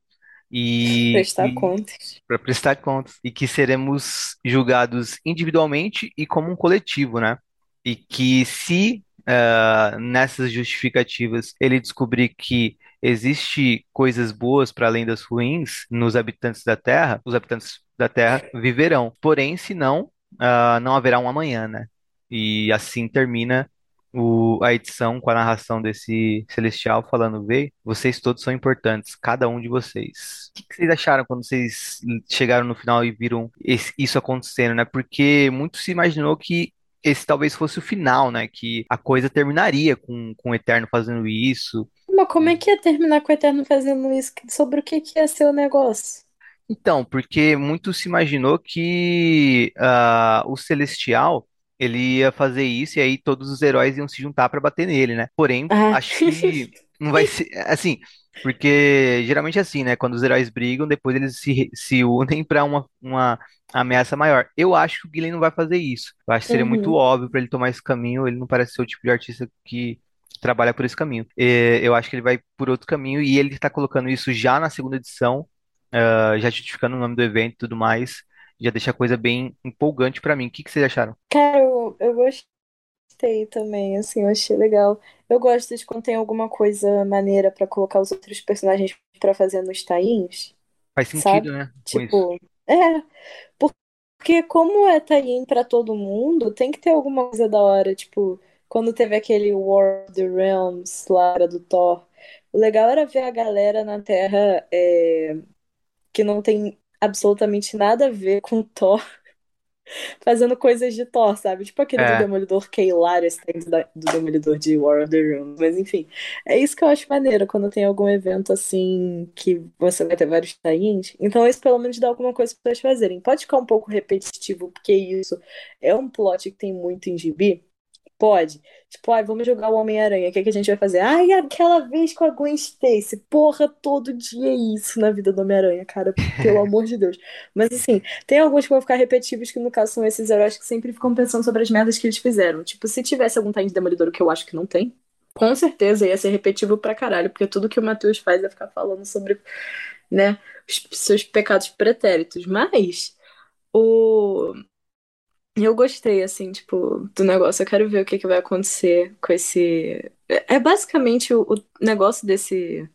E, Prestar contas. para prestar contas e que seremos julgados individualmente e como um coletivo, né? E que se ah, nessas justificativas ele descobrir que existe coisas boas para além das ruins nos habitantes da Terra, os habitantes da Terra viverão. Porém, se não, ah, não haverá um amanhã, né? E assim termina o- a edição com a narração desse Celestial falando, vê, vocês todos são importantes, cada um de vocês. O que que vocês acharam quando vocês chegaram no final e viram esse- isso acontecendo, né? Porque muito se imaginou que esse talvez fosse o final, né? Que a coisa terminaria com, com o Eterno fazendo isso. Mas como é que ia terminar com o Eterno fazendo isso? Sobre o que que ia ser o negócio? Então, porque muito se imaginou que ah, o Celestial ele ia fazer isso e aí todos os heróis iam se juntar para bater nele, né? Porém, Ah, acho que não vai ser assim, porque geralmente é assim, né? Quando os heróis brigam, depois eles se, se unem para uma, uma ameaça maior. Eu acho que o Gillen não vai fazer isso. Eu acho que seria muito uhum. óbvio para ele tomar esse caminho. Ele não parece ser o tipo de artista que trabalha por esse caminho. Eh, Eu acho que ele vai por outro caminho e ele está colocando isso já na segunda edição ah, já justificando o nome do evento e tudo mais, já deixa a coisa bem empolgante pra mim. O que que vocês acharam? Cara, eu, eu gostei também, assim, eu achei legal. Eu gosto de quando tem alguma coisa maneira pra colocar os outros personagens pra fazer nos tains, Faz sabe? sentido, né? Com isso. Tipo, é, porque como é tain pra todo mundo, tem que ter alguma coisa da hora, tipo, quando teve aquele War of the Realms lá do Thor, o legal era ver a galera na Terra é, que não tem absolutamente nada a ver com Thor fazendo coisas de Thor, sabe? Tipo aquele do É, Demolidor que é hilário, esse tem do do Demolidor de War of the Realms. Mas enfim, é isso que eu acho maneiro, quando tem algum evento assim que você vai ter vários tie-ins. Então isso pelo menos dá alguma coisa para pessoas fazerem. Pode ficar um pouco repetitivo, porque isso é um plot que tem muito em gibi. Pode. Tipo, ai, vamos jogar o Homem-Aranha. O que é que a gente vai fazer? Ai, aquela vez com a Gwen Stacy. Porra, todo dia é isso na vida do Homem-Aranha, cara. Pelo amor de Deus. Mas assim, tem alguns que vão ficar repetitivos, que no caso são esses heróis que sempre ficam pensando sobre as merdas que eles fizeram. Tipo, se tivesse algum time de Demolidor, que eu acho que não tem, com certeza ia ser repetitivo pra caralho, porque tudo que o Matheus faz é ficar falando sobre, né, os seus pecados pretéritos. Mas. O, eu gostei, assim, tipo, do negócio. Eu quero ver o que que vai acontecer com esse. É é basicamente o, o negócio desse,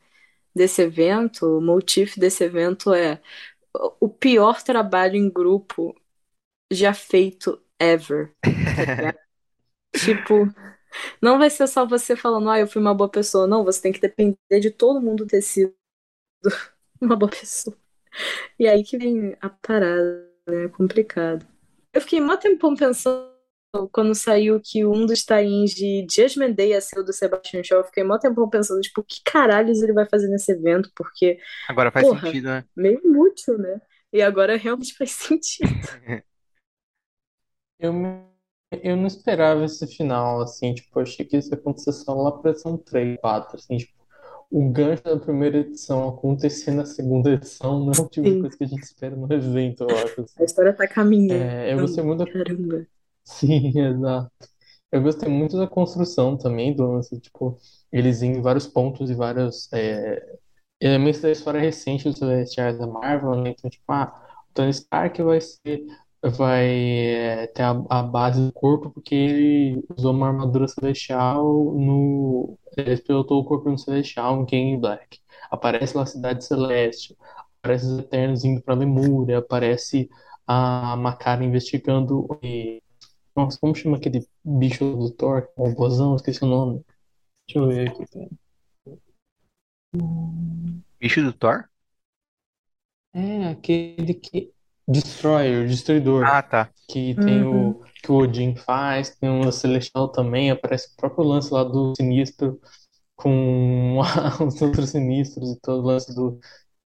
desse evento, o motif desse evento é o pior trabalho em grupo já feito ever, tá? Tipo, não vai ser só você falando, ah, eu fui uma boa pessoa. Não, você tem que depender de todo mundo ter sido uma boa pessoa. E aí que vem a parada, né? É complicado. Eu fiquei mó tempão pensando. quando saiu que um dos tains de Judgment Day ia ser o do Sebastian Shaw, eu fiquei mó tempão pensando, tipo, que caralhos ele vai fazer nesse evento? Porque, Agora faz porra, sentido, né? meio inútil, né? E agora realmente faz sentido. Eu, eu não esperava esse final, assim, tipo, eu achei que isso ia acontecer só lá pra edição 3, 4, assim, tipo, o gancho da primeira edição acontecer na segunda edição não é o tipo de Sim, coisa que a gente espera no evento, eu acho, a assim. história tá caminhando. É, eu gostei muito da... Caramba. Sim, exato. Eu gostei muito da construção também, do lance, tipo, eles em vários pontos e vários é, elementos da história recente dos Celestiais da Marvel, né? Então, tipo, ah, o Tony Stark vai ser, vai é, ter a, a base do corpo porque ele usou uma armadura celestial no, ele pilotou o corpo no Celestial em King Black. Aparece lá a Cidade Celeste, aparece os Eternos indo pra Lemúria, aparece a Makara investigando e, nossa, como chama aquele bicho do Thor? O robôzão, esqueci o nome. Deixa eu ver aqui. pera. Bicho do Thor? É aquele que. Destroyer, Destruidor. Ah, tá. Que tem Uhum. o. Que o Odin faz, tem o Celestial também, aparece o próprio lance lá do Sinistro com os outros sinistros e todo o lance do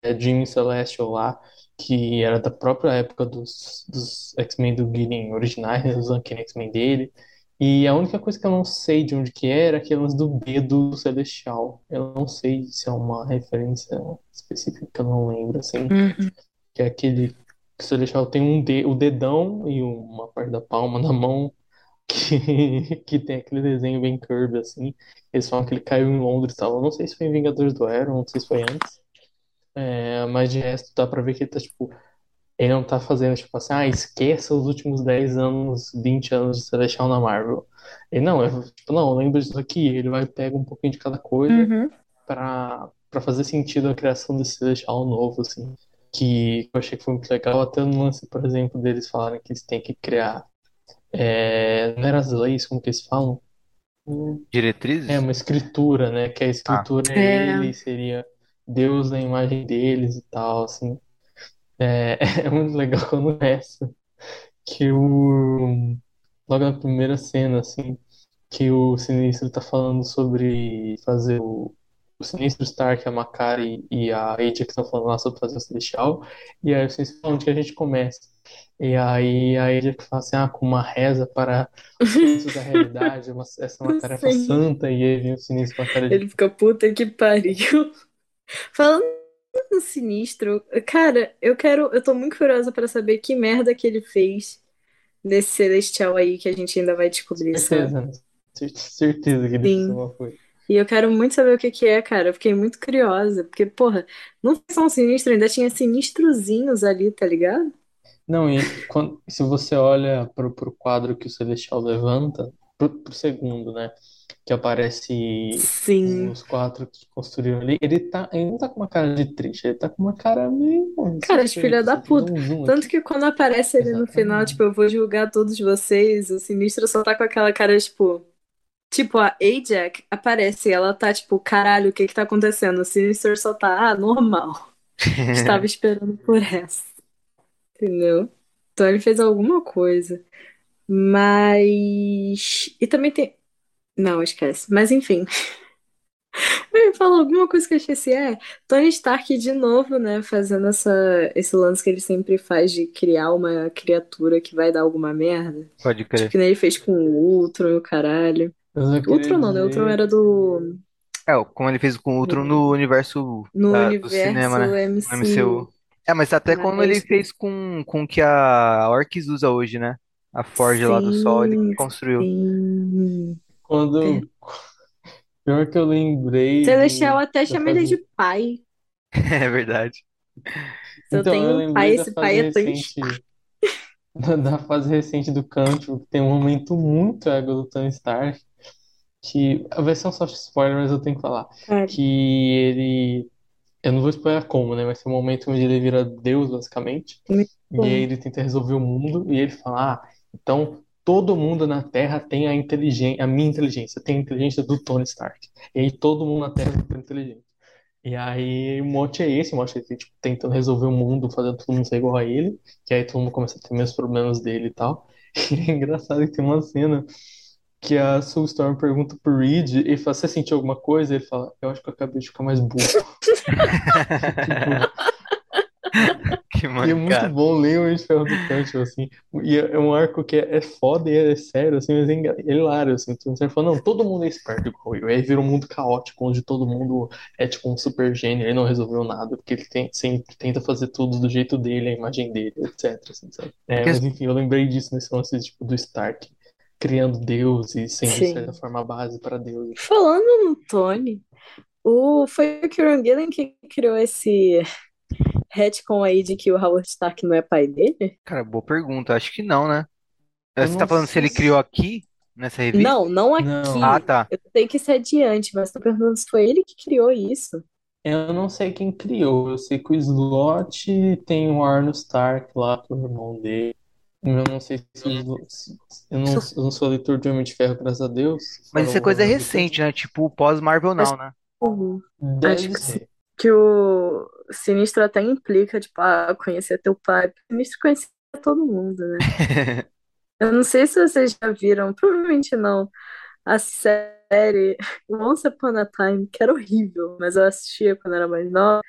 é, Jimmy Celestial lá, que era da própria época dos, dos X-Men do Guilherme originais, né, os Uncanny X-Men dele. E a única coisa que eu não sei de onde que era é aquele lance do B do Celestial. Eu não sei se é uma referência específica que eu não lembro, assim. Uhum. Que é aquele que o Celestial tem um de, o dedão e uma parte da palma da mão que, que tem aquele desenho bem curve, assim. Eles falam que ele caiu em Londres e tal. Eu não sei se foi em Vingadores do Aero, não sei se foi antes. É, mas de resto dá pra ver que ele tá, tipo, ele não tá fazendo, tipo assim, ah, esqueça os últimos 10 anos, 20 anos de Celestial na Marvel. Ele não, é tipo, não, lembra disso aqui. Ele vai pegar um pouquinho de cada coisa Uhum. pra, pra fazer sentido a criação desse Celestial novo, assim. Que eu achei que foi muito legal, até no lance, por exemplo, deles falarem que eles têm que criar. É, não era as leis, como que eles falam? Diretrizes? É uma escritura, né? Que a escritura é É. ele, seria Deus na imagem deles e tal, assim. É, é muito legal quando essa, que o logo na primeira cena, assim, que o Sinistro tá falando sobre fazer o, o Sinistro Stark, a Makari e a Aja que estão falando lá sobre fazer o Celestial, e aí o Sinistro fala onde que a gente começa. E aí a Aja que fala assim, ah, com uma reza para espíritos da realidade, uma- essa é uma tarefa Sim. santa, e aí vem o Sinistro com a cara de Ele fica puta que pariu. Falando no sinistro, cara, eu quero. Eu tô muito curiosa pra saber que merda que ele fez nesse Celestial aí que a gente ainda vai descobrir, certeza, né? Cer- Certeza que ele fez uma coisa. E eu quero muito saber o que que é, cara. Eu fiquei muito curiosa. Porque, porra, não foi só um sinistro, ainda tinha sinistrozinhos ali, tá ligado? Não, e quando, se você olha pro, pro quadro que o Celestial levanta, pro, pro segundo, né? Que aparece Sim. os quatro que construíram ali, ele tá, ele não tá com uma cara de triste, ele tá com uma cara meio Cara, de filha da tem puta. um Tanto aqui. que quando aparece ele no final, tipo, eu vou julgar todos vocês, o sinistro só tá com aquela cara, tipo. Tipo, a Ajax aparece e ela tá, tipo, caralho, o que que tá acontecendo? O sinistro só tá, ah, normal. Estava esperando por essa. Entendeu? Então ele fez alguma coisa. Mas. E também tem. Não, esquece. Mas enfim. Ia falar alguma coisa que eu esqueci. É, Tony Stark de novo, né? Fazendo essa, esse lance que ele sempre faz de criar uma criatura que vai dar alguma merda. Pode Tipo, crer. que nem ele fez com o Ultron e o caralho. Eu Ultron não, né? Ultron era do. É, como ele fez com o Ultron no universo No da- do universo cinema, né? No MCU. MCU. É, mas até como ele fez com, com o que a Orcs usa hoje, né? A Forge lá do Sol, ele Sim, construiu. sim. É. quando. Pior que eu lembrei Celestial do, até chama ele de pai. É verdade. Se eu Então, eu tenho um pai, esse pai é recente. Da, da fase recente do Cântico, que tem um momento muito ego do Tony Stark. Que ser um soft spoiler, mas eu tenho que falar. Que ele. Eu não vou spoiler como, né? Mas tem um momento onde ele vira Deus, basicamente. E aí ele tenta resolver o mundo. E ele fala: Ah, então todo mundo na Terra tem a inteligência, a minha inteligência, tem a inteligência do Tony Stark. E aí todo mundo na Terra é super inteligente. E aí o mote é esse, o mote é esse, tipo, tentando resolver o mundo, fazendo todo mundo ser igual a ele, que aí todo mundo começa a ter menos problemas dele e tal. E é engraçado que tem uma cena que a Sue Storm pergunta pro Reed e fala, você sentiu alguma coisa? Ele fala, eu acho que eu acabei de ficar mais burro. Tipo, Que e é muito bom ler o Homem de Ferro do Churchill, assim. E é é um arco que é, é foda e é sério, assim, mas é é hilário, assim. Então você fala, não, todo mundo é esperto igual eu. Aí vira um mundo caótico, onde todo mundo é tipo um super gênio, ele não resolveu nada, porque ele tem, sempre tenta fazer tudo do jeito dele, a imagem dele, etc, assim, sabe? É, mas enfim, eu lembrei disso nesse lance, tipo, do Stark, criando Deus e sendo, de Sim. certa forma, base para Deus. Falando no Tony, o, foi o Kieran Gillen que criou esse retcon aí de que o Howard Stark não é pai dele? Cara, boa pergunta. Acho que não, né? Eu Você não tá falando se sei ele criou aqui, nessa revista? Não, não aqui. Não. Ah, tá. Eu sei que isso é adiante, mas tô perguntando se foi ele que criou isso. Eu não sei quem criou, eu sei que o Slot tem o Arno Stark lá, que é o irmão dele. Eu não sei se, eu não, eu não sou leitor de Homem de Ferro, graças a Deus. Mas isso é coisa recente, né? Tipo, pós-Marvel não, né? Uhum. Deve Acho que ser. Que o Sinistro até implica, tipo, ah, conhecer teu pai. O Sinistro conhecia todo mundo, né? Eu não sei se vocês já viram, provavelmente não, a série Once Upon a Time, que era horrível, mas eu assistia quando era mais nova.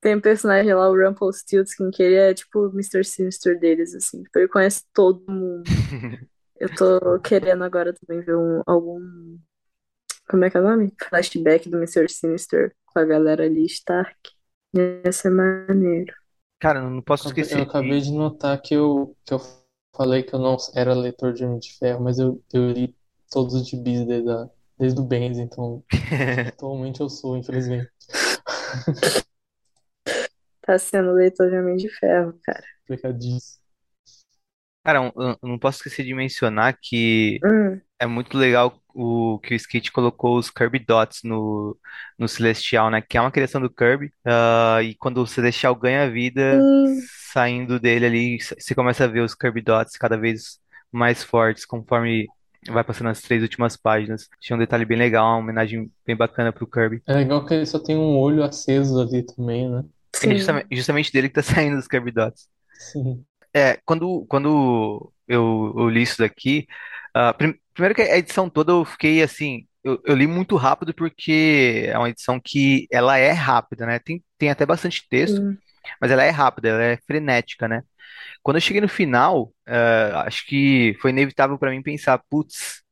Tem um personagem lá, o Rumpelstiltskin, que ele é tipo o Mr. Sinister deles, assim. Tipo, ele conhece todo mundo. Eu tô querendo agora também ver um, algum. Como é que é o nome? Flashback do Mr. Sinister com a galera ali, Stark. Ia ser maneiro. Cara, eu não posso esquecer Eu acabei de notar que eu, que eu falei que eu não era leitor de Homem de Ferro, mas eu, eu li todos os gibis desde, a, desde o Benz, então atualmente eu sou, infelizmente. Tá sendo leitor de Homem de Ferro, cara. Complicadíssimo. Cara, eu eu não posso esquecer de mencionar que Hum, é muito legal o que o Skate colocou os Kirby Dots no, no Celestial, né? Que é uma criação do Kirby. ah, e quando o Celestial ganha vida, sim. saindo dele ali, você começa a ver os Kirby Dots cada vez mais fortes conforme vai passando as três últimas páginas. Achei um detalhe bem legal, uma homenagem bem bacana pro Kirby. É legal que ele só tem um olho aceso ali também, né? É Sim. justamente, justamente dele que tá saindo os Kirby Dots. Sim. É, quando, quando eu, eu li isso daqui, ah, prim- primeiro que a edição toda eu fiquei assim, eu, eu li muito rápido porque é uma edição que ela é rápida, né? Tem, tem até bastante texto, Sim. mas ela é rápida, ela é frenética, né? Quando eu cheguei no final, ah, acho que foi inevitável para mim pensar, putz,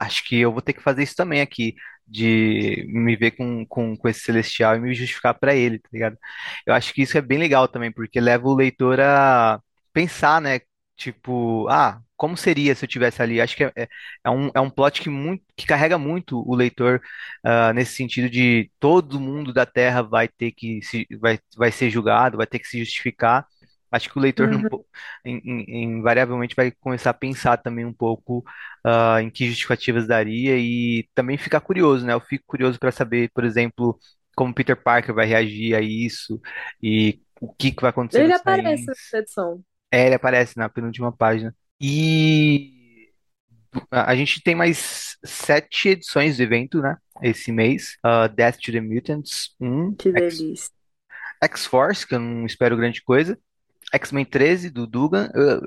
acho que eu vou ter que fazer isso também aqui, de me ver com, com, com esse Celestial e me justificar para ele, tá ligado? Eu acho que isso é bem legal também, porque leva o leitor a pensar, né? Tipo, ah, como seria se eu tivesse ali? Acho que é, é, é um, é um plot que, muito, que carrega muito o leitor ah, nesse sentido de todo mundo da Terra vai ter que se, vai, vai ser julgado, vai ter que se justificar. Acho que o leitor Uhum. po- in- in- invariavelmente vai começar a pensar também um pouco ah, em que justificativas daria e também ficar curioso, né? Eu fico curioso para saber, por exemplo, como Peter Parker vai reagir a isso e o que que vai acontecer Ele aparece nessa edição. É, ele aparece na penúltima página. E a gente tem mais sete edições do evento, né? Esse mês. Ah, Death to the Mutants 1, Que X- delícia. X-Force, que eu não espero grande coisa. X-Men 13, do Dugan. Eu,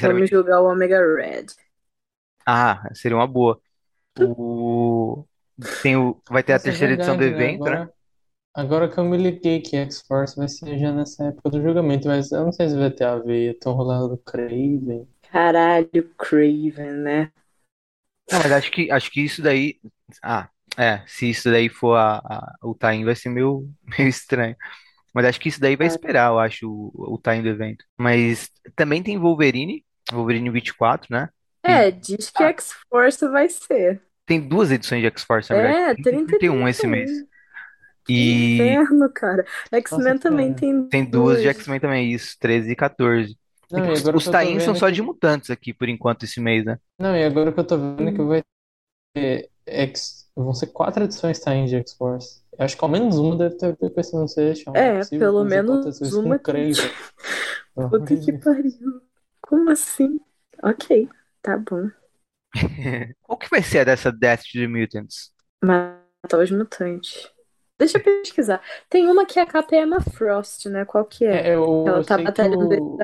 Vamos sinceramente, julgar o Omega Red. ah, seria uma boa. O, tem o, vai ter a é terceira edição do verdade, né? evento, né? Agora, agora que eu me liguei que X-Force vai ser já nessa época do julgamento, mas eu não sei se vai ter a ver, tão rolando do Craven. Caralho, Craven, né? Não, mas acho que, acho que isso daí. Ah, é. Se isso daí for a, a- o time, vai ser meio, meio estranho. Mas acho que isso daí vai Ah, esperar, eu acho, o, o time do evento. Mas também tem Wolverine, Wolverine 24, né? Tem, É, diz que X-Force vai ser. tem duas edições de X-Force, na verdade. É, 30 e 30 e 31 esse mês. 31. Que E inferno, cara. X-Men também cara. tem tem duas de duas. X-Men também, isso, 13 e 14. Não, Então, e os, agora os que eu tô tie-ins são vendo só que. de mutantes aqui, por enquanto, esse mês, né? Não, e agora que eu tô vendo que Hum. vai ter X. Vão ser quatro edições tá, de X-Force. Acho que ao menos uma deve ter pensado no Celestial. Não é É, pelo menos com uma o amor Puta que pariu. Como assim? Ok, tá bom. Qual que vai ser a dessa Death to the Mutants? Matar os mutantes. Deixa eu pesquisar. Tem uma que a capa é Emma Frost, né? Qual que é? É, eu, Ela tá batalhando o,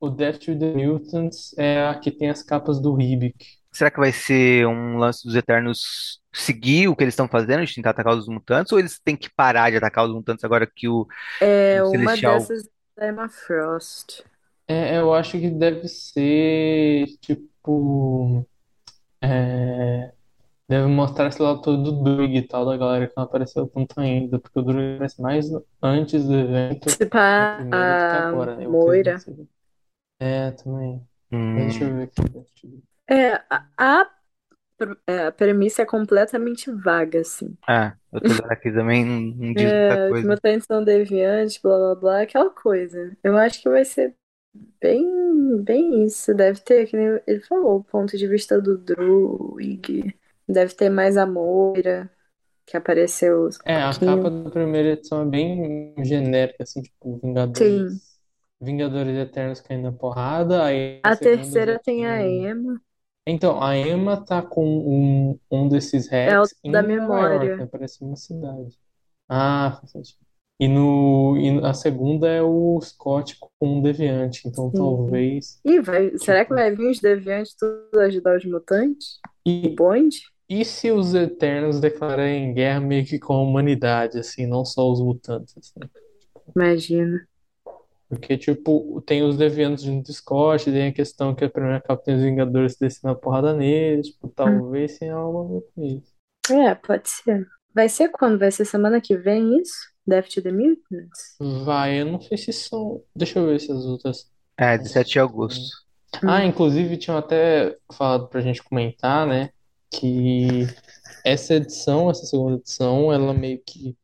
o Death to the Mutants é a que tem as capas do Ribic. Será que vai ser um lance dos Eternos seguir o que eles estão fazendo, de tentar atacar os mutantes, ou eles têm que parar de atacar os mutantes agora que o, É o uma Celestial. dessas da Emma Frost. É, eu acho que deve ser tipo. é, deve mostrar esse lado todo do Druig e tal, da galera que não apareceu tanto ainda, porque o Druig aparece mais antes do evento, Tipo a, a agora, né? Moira. É, também. Mas Deixa eu Hum, ver aqui. deixa eu ver. É, a, a, é, a premissa é completamente vaga, assim. ah, eu tô olhando aqui também, não, não diz muita É, os coisa. mutantes são deviantes, blá blá blá, aquela coisa. Eu acho que vai ser bem, bem isso. Deve ter, que nem ele falou, o ponto de vista do Druig. Deve ter mais a Moira, que apareceu um É, a capa da primeira edição é bem genérica, assim, tipo, Sim. Vingadores. Vingadores Eternos caindo na porrada. Aí a A terceira tem a tem. Emma. Então, a Emma tá com um, um desses É o da em Nova York, memória. né? Parece uma cidade. Ah, faz sentido. E, no, e a segunda é o Scott com um deviante. Então, Sim. talvez, Ih, vai, será que vai vir os deviantes tudo ajudar os mutantes? O E, bonde? e se os Eternos declararem guerra meio que com a humanidade, assim, não só os mutantes, assim? Imagina. Porque, tipo, tem os deviantes junto do Scott, tem a questão que a primeira capa tem os Vingadores descendo a porrada neles, tipo, Hum. talvez tenha algo a ver com isso. É, pode ser. Vai ser quando? Vai ser semana que vem isso? Death to the Mutants? Vai, eu não sei se são. Deixa eu ver se as outras. É, as 17 de agosto. Ah, Hum. inclusive tinham até falado pra gente comentar, né, que essa edição, essa segunda edição, ela meio que,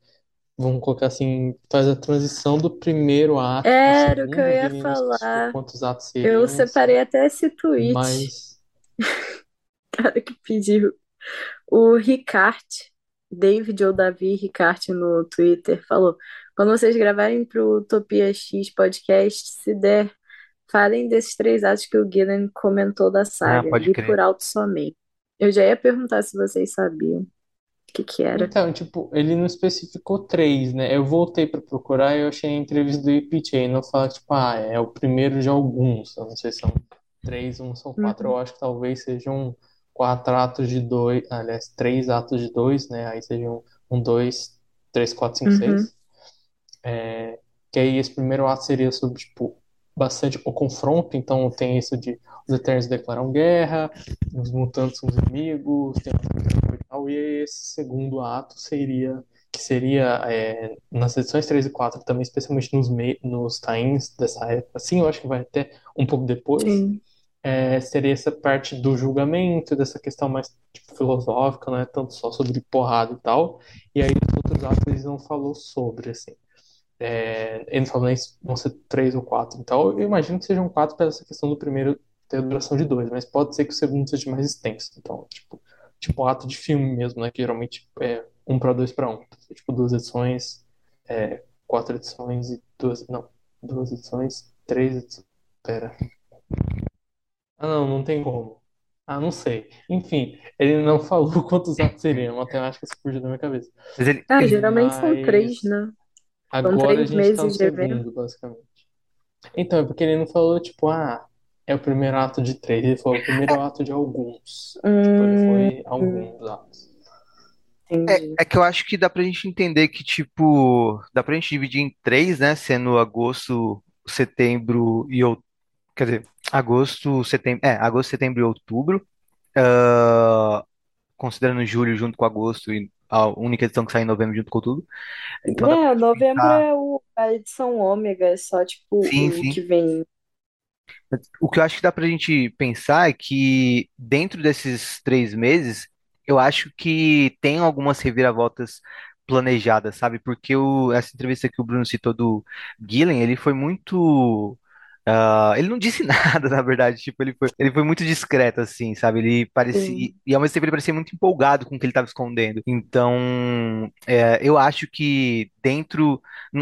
vamos colocar assim, faz a transição do primeiro ato Era o que eu O ia Guilherme falar. quantos atos Eu seriam, assim, separei até esse tweet, mas. cara que pediu. O Ricard, David ou Davi Ricard no Twitter, falou: quando vocês gravarem pro Utopia X podcast, se der, falem desses três atos que o Gillen comentou da Ah, saga. pode Li crer. por alto somente. Eu já ia perguntar se vocês sabiam o que que era. Então, tipo, ele não especificou três, né? Eu voltei pra procurar e eu achei a entrevista do IPJ, não fala, tipo, ah, é o primeiro de alguns. Eu não sei se são três, um são quatro. Uhum. Eu acho que talvez sejam quatro atos de dois, aliás, três atos de dois, né? Aí sejam um, dois, três, quatro, cinco, Uhum. seis. É, que aí esse primeiro ato seria sobre, tipo, bastante o confronto, então tem isso de os Eternos declaram guerra, os mutantes são os inimigos, tem uma e esse segundo ato seria, que seria é, nas edições 3 e 4, também especialmente nos, nos dessa época, assim, eu acho que vai até um pouco depois, é, seria essa parte do julgamento, dessa questão mais tipo, filosófica, não é tanto só sobre porrada e tal, e aí os outros atos eles não falou sobre, assim. É, ele falou nem se vão ser três ou quatro. Então, eu imagino que sejam quatro pela essa questão do primeiro ter a duração de dois, mas pode ser que o segundo seja mais extenso. Então, tipo, tipo ato de filme mesmo, né? Que geralmente é um para dois para um. Então, tipo, duas edições, é, quatro edições e duas. Não, duas edições, três edições. Pera. Ah, não, não tem como. Ah, não sei. Enfim, ele não falou quantos atos seriam. A matemática se fugiu da minha cabeça. Mas ele, Ah, geralmente são três, Mas né? agora a três gente tá no meses de evento. segundo, basicamente. Então, é porque ele não falou, tipo, ah, é o primeiro ato de três. Ele falou o primeiro ato de alguns. Tipo, ele Hum, foi alguns atos. É, é que eu acho que dá pra gente entender que, tipo, dá pra gente dividir em três, né? Sendo agosto, setembro e outubro. Quer dizer, agosto, setembro. É, agosto, setembro e outubro. Ah, considerando julho junto com agosto e a única edição que sai em novembro junto com tudo. Então É, novembro pensar. é o, a edição ômega, é só tipo Sim, o sim. que vem. O que eu acho que dá pra gente pensar é que dentro desses três meses, eu acho que tem algumas reviravoltas planejadas, sabe? Porque o, essa entrevista que o Bruno citou do Gillen, ele foi muito. ah, ele não disse nada, na verdade. Tipo, ele foi, ele foi muito discreto, assim, sabe? Ele parecia. E ao mesmo tempo ele parecia muito empolgado com o que ele estava escondendo. Então, é, eu acho que dentro.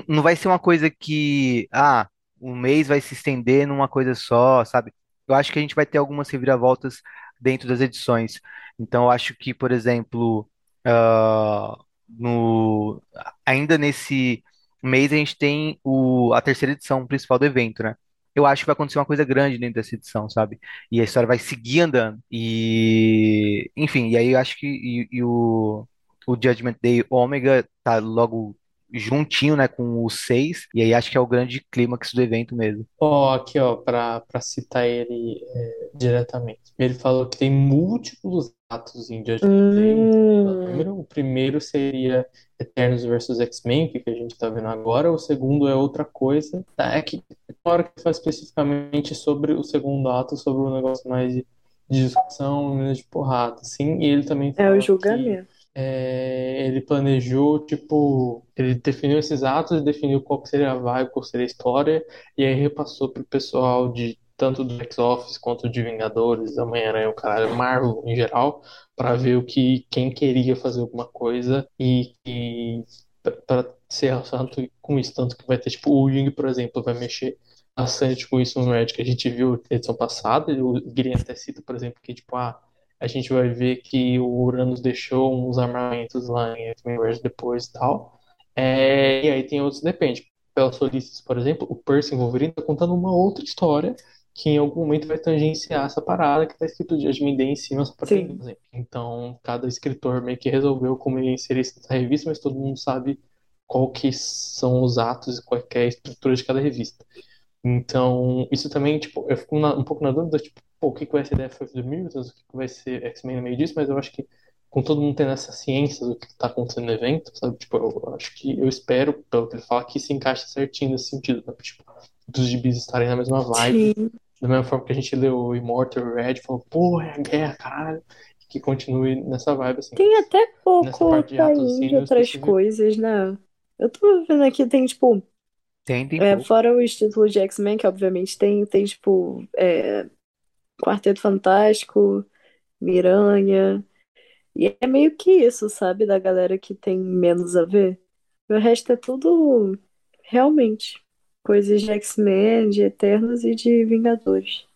Não vai ser uma coisa que. Ah um mês vai se estender numa coisa só, sabe? Eu acho que a gente vai ter algumas reviravoltas dentro das edições. Então, eu acho que, por exemplo, ah, no ainda nesse mês a gente tem o, a terceira edição principal do evento, né? Eu acho que vai acontecer uma coisa grande dentro dessa edição, sabe? E a história vai seguir andando. E, enfim, e aí eu acho que e, e o, o Judgment Day Ômega tá logo juntinho, né, com o 6, e aí acho que é o grande clímax do evento mesmo. Ó, aqui, ó, pra, pra citar ele é, diretamente. Ele falou que tem múltiplos atos em Judgment Day. Hum. Primeiro, o primeiro seria Eternos versus X-Men, que, que a gente tá vendo agora. O segundo é outra coisa. Tá? É que hora que fala especificamente sobre o segundo ato, sobre o negócio mais de, de discussão, menos de porrada, assim. E ele também É o que julgamento. É, ele planejou, tipo, ele definiu esses atos, definiu qual seria a vibe, qual seria a história, e aí repassou pro pessoal de tanto do X-Office quanto de Vingadores, Homem-Aranha, o caralho, Marvel em geral, para ver o que quem queria fazer alguma coisa e, e para ser relacionado com isso, tanto que vai ter, tipo, o Ying, por exemplo, vai mexer bastante com isso no Red, que a gente viu na edição passada, o Guilherme até cita, por exemplo, que, tipo, ah, a gente vai ver que o Uranus deixou uns armamentos lá em Red depois e tal. É, e aí tem outros, depende. Pelas solistas, por exemplo, o Percy em Wolverine tá contando uma outra história que em algum momento vai tangenciar essa parada que tá escrito Judgment Day em cima só pra Sim. ter exemplo. Então, cada escritor meio que resolveu como ele inserir nessa revista, mas todo mundo sabe qual que são os atos e qual é a estrutura de cada revista. Então, isso também, tipo, eu fico na- um pouco na dúvida, tipo, pô, o que que vai ser DFF do Mutants, o que que vai ser X-Men no meio disso, mas eu acho que com todo mundo tendo essa ciência do que tá acontecendo no evento, sabe, tipo, eu acho que, eu espero, pelo que ele fala, que se encaixe certinho nesse sentido, né? tipo, dos gibis estarem na mesma vibe, Sim. da mesma forma que a gente leu o Immortal Red, falou, pô, é a guerra, caralho, que continue nessa vibe, assim. Tem até pouco parte de atos, tá assim, de outras coisas, né? Eu tô vendo aqui, tem, tipo, Tem, tem é, pouco. fora os títulos de X-Men, que obviamente tem, tem, tipo, é, Quarteto Fantástico, Miranha. E é meio que isso, sabe? Da galera que tem menos a ver. O resto é tudo, realmente, coisas de X-Men, de Eternos e de Vingadores.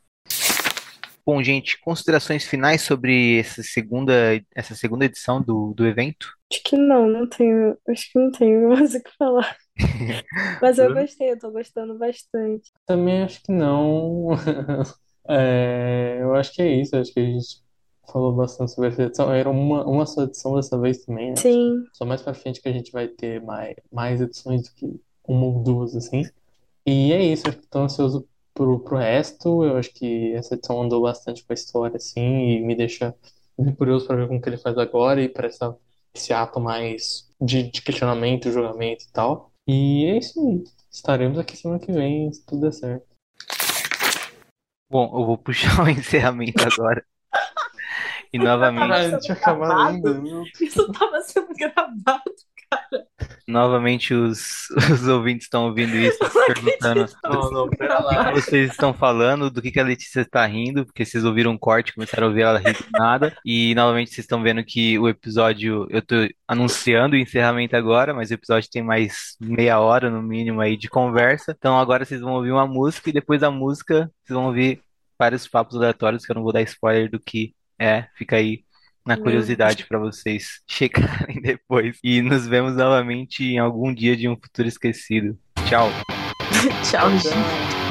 Bom, gente, considerações finais sobre essa segunda, essa segunda edição do, do evento? Acho que não, não tenho. Acho que não tenho mais o que falar. Mas eu gostei, eu tô gostando bastante. Também acho que não. É, eu acho que é isso. Acho que a gente falou bastante sobre essa edição. Era uma, uma só edição dessa vez também, né? Sim, Só mais pra frente que a gente vai ter mais, mais edições do que uma ou duas, assim. E é isso. Acho que tô ansioso pro, pro resto. Eu acho que essa edição andou bastante com a história, assim, e me deixa curioso pra ver como que ele faz agora e pra essa, esse ato mais de, de questionamento, julgamento e tal. E é isso aí. Estaremos aqui semana que vem, se tudo der certo. Bom, eu vou puxar o encerramento agora. E novamente, Ah, sendo tinha acabado ainda, isso tava sendo gravado. Novamente os, os ouvintes estão ouvindo isso, se perguntando. Não, não, pera o que lá. vocês estão falando, do que que a Letícia está rindo, porque vocês ouviram um corte, começaram a ouvir ela rir do nada. E novamente vocês estão vendo que o episódio, eu tô anunciando o encerramento agora, mas o episódio tem mais meia hora no mínimo aí de conversa. Então agora vocês vão ouvir uma música e depois da música vocês vão ouvir vários papos aleatórios que eu não vou dar spoiler do que é. Fica aí na curiosidade para vocês checarem depois. E nos vemos novamente em algum dia de um futuro esquecido. Tchau. Tchau, gente.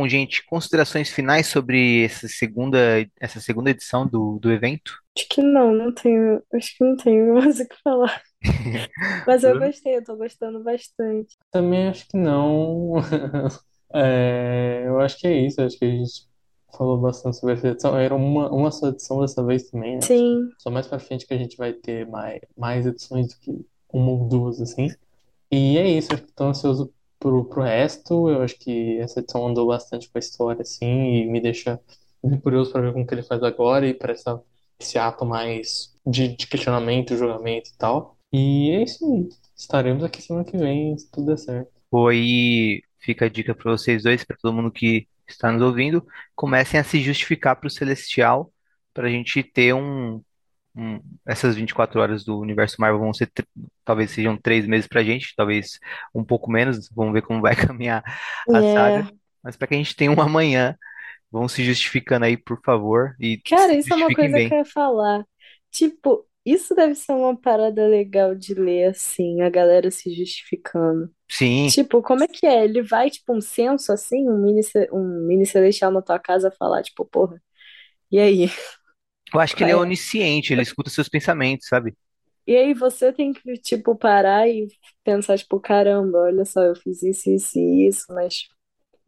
Bom, gente, considerações finais sobre essa segunda, essa segunda edição do, do evento? Acho que não, não tenho. Acho que não tenho mais o que falar. Mas eu gostei, eu tô gostando bastante. Também acho que não. É, eu acho que é isso. Acho que a gente falou bastante sobre essa edição. Era uma, uma só edição dessa vez também, né? Sim, Só mais pra frente que a gente vai ter mais, mais edições do que uma ou duas, assim. E é isso, acho que tô ansioso pro, pro resto. Eu acho que essa edição andou bastante com a história, assim, e me deixa curioso pra ver como que ele faz agora e pra essa, esse ato mais de, de questionamento, julgamento e tal. E é isso aí. Estaremos aqui semana que vem, se tudo der certo. Aí fica a dica para vocês dois, para todo mundo que está nos ouvindo, comecem a se justificar para o Celestial, para a gente ter um, um- Essas 24 horas do universo Marvel vão ser, talvez sejam três meses para a gente, talvez um pouco menos, vamos ver como vai caminhar a É. saga. Mas para que a gente tenha um amanhã, vão se justificando aí, por favor, e Cara, isso é uma coisa bem. que eu ia falar. Tipo, isso deve ser uma parada legal de ler, assim, a galera se justificando. Sim, Tipo, como é que é? Ele vai, tipo, um censo, assim, um mini, um mini celestial na tua casa falar, tipo, porra, e aí? Eu acho que ele é é? onisciente, ele escuta seus pensamentos, sabe? E aí você tem que, tipo, parar e pensar, tipo, caramba, olha só, eu fiz isso, isso e isso, mas...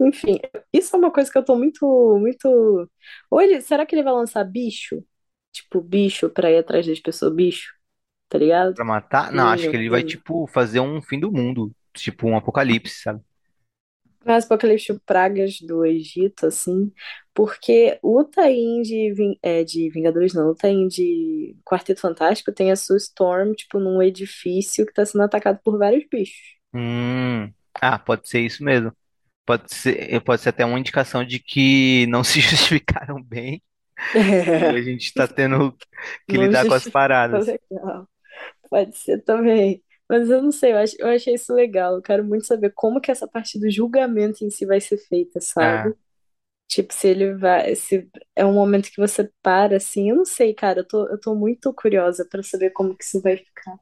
Enfim, isso é uma coisa que eu tô muito, muito... Ele, será que ele vai lançar bicho? Tipo, bicho pra ir atrás das pessoas, bicho, tá ligado? Pra matar? Não, acho que ele vai, tipo, fazer um fim do mundo, tipo um apocalipse, sabe? Mas Apocalipse Pragas do Egito, assim, porque o Tain de, é, de Vingadores, não, o Tain de Quarteto Fantástico tem a Sue Storm, tipo, num edifício que tá sendo atacado por vários bichos. Hum, ah, pode ser isso mesmo. Pode ser, pode ser até uma indicação de que não se justificaram bem e a gente tá tendo que Não lidar com as paradas. legal. Pode ser também. Mas eu não sei, eu, ach- eu achei isso legal. Eu quero muito saber como que essa parte do julgamento em si vai ser feita, sabe? Ah, Tipo, se ele vai, se é um momento que você para, assim, eu não sei, cara, eu tô, eu tô muito curiosa pra saber como que isso vai ficar.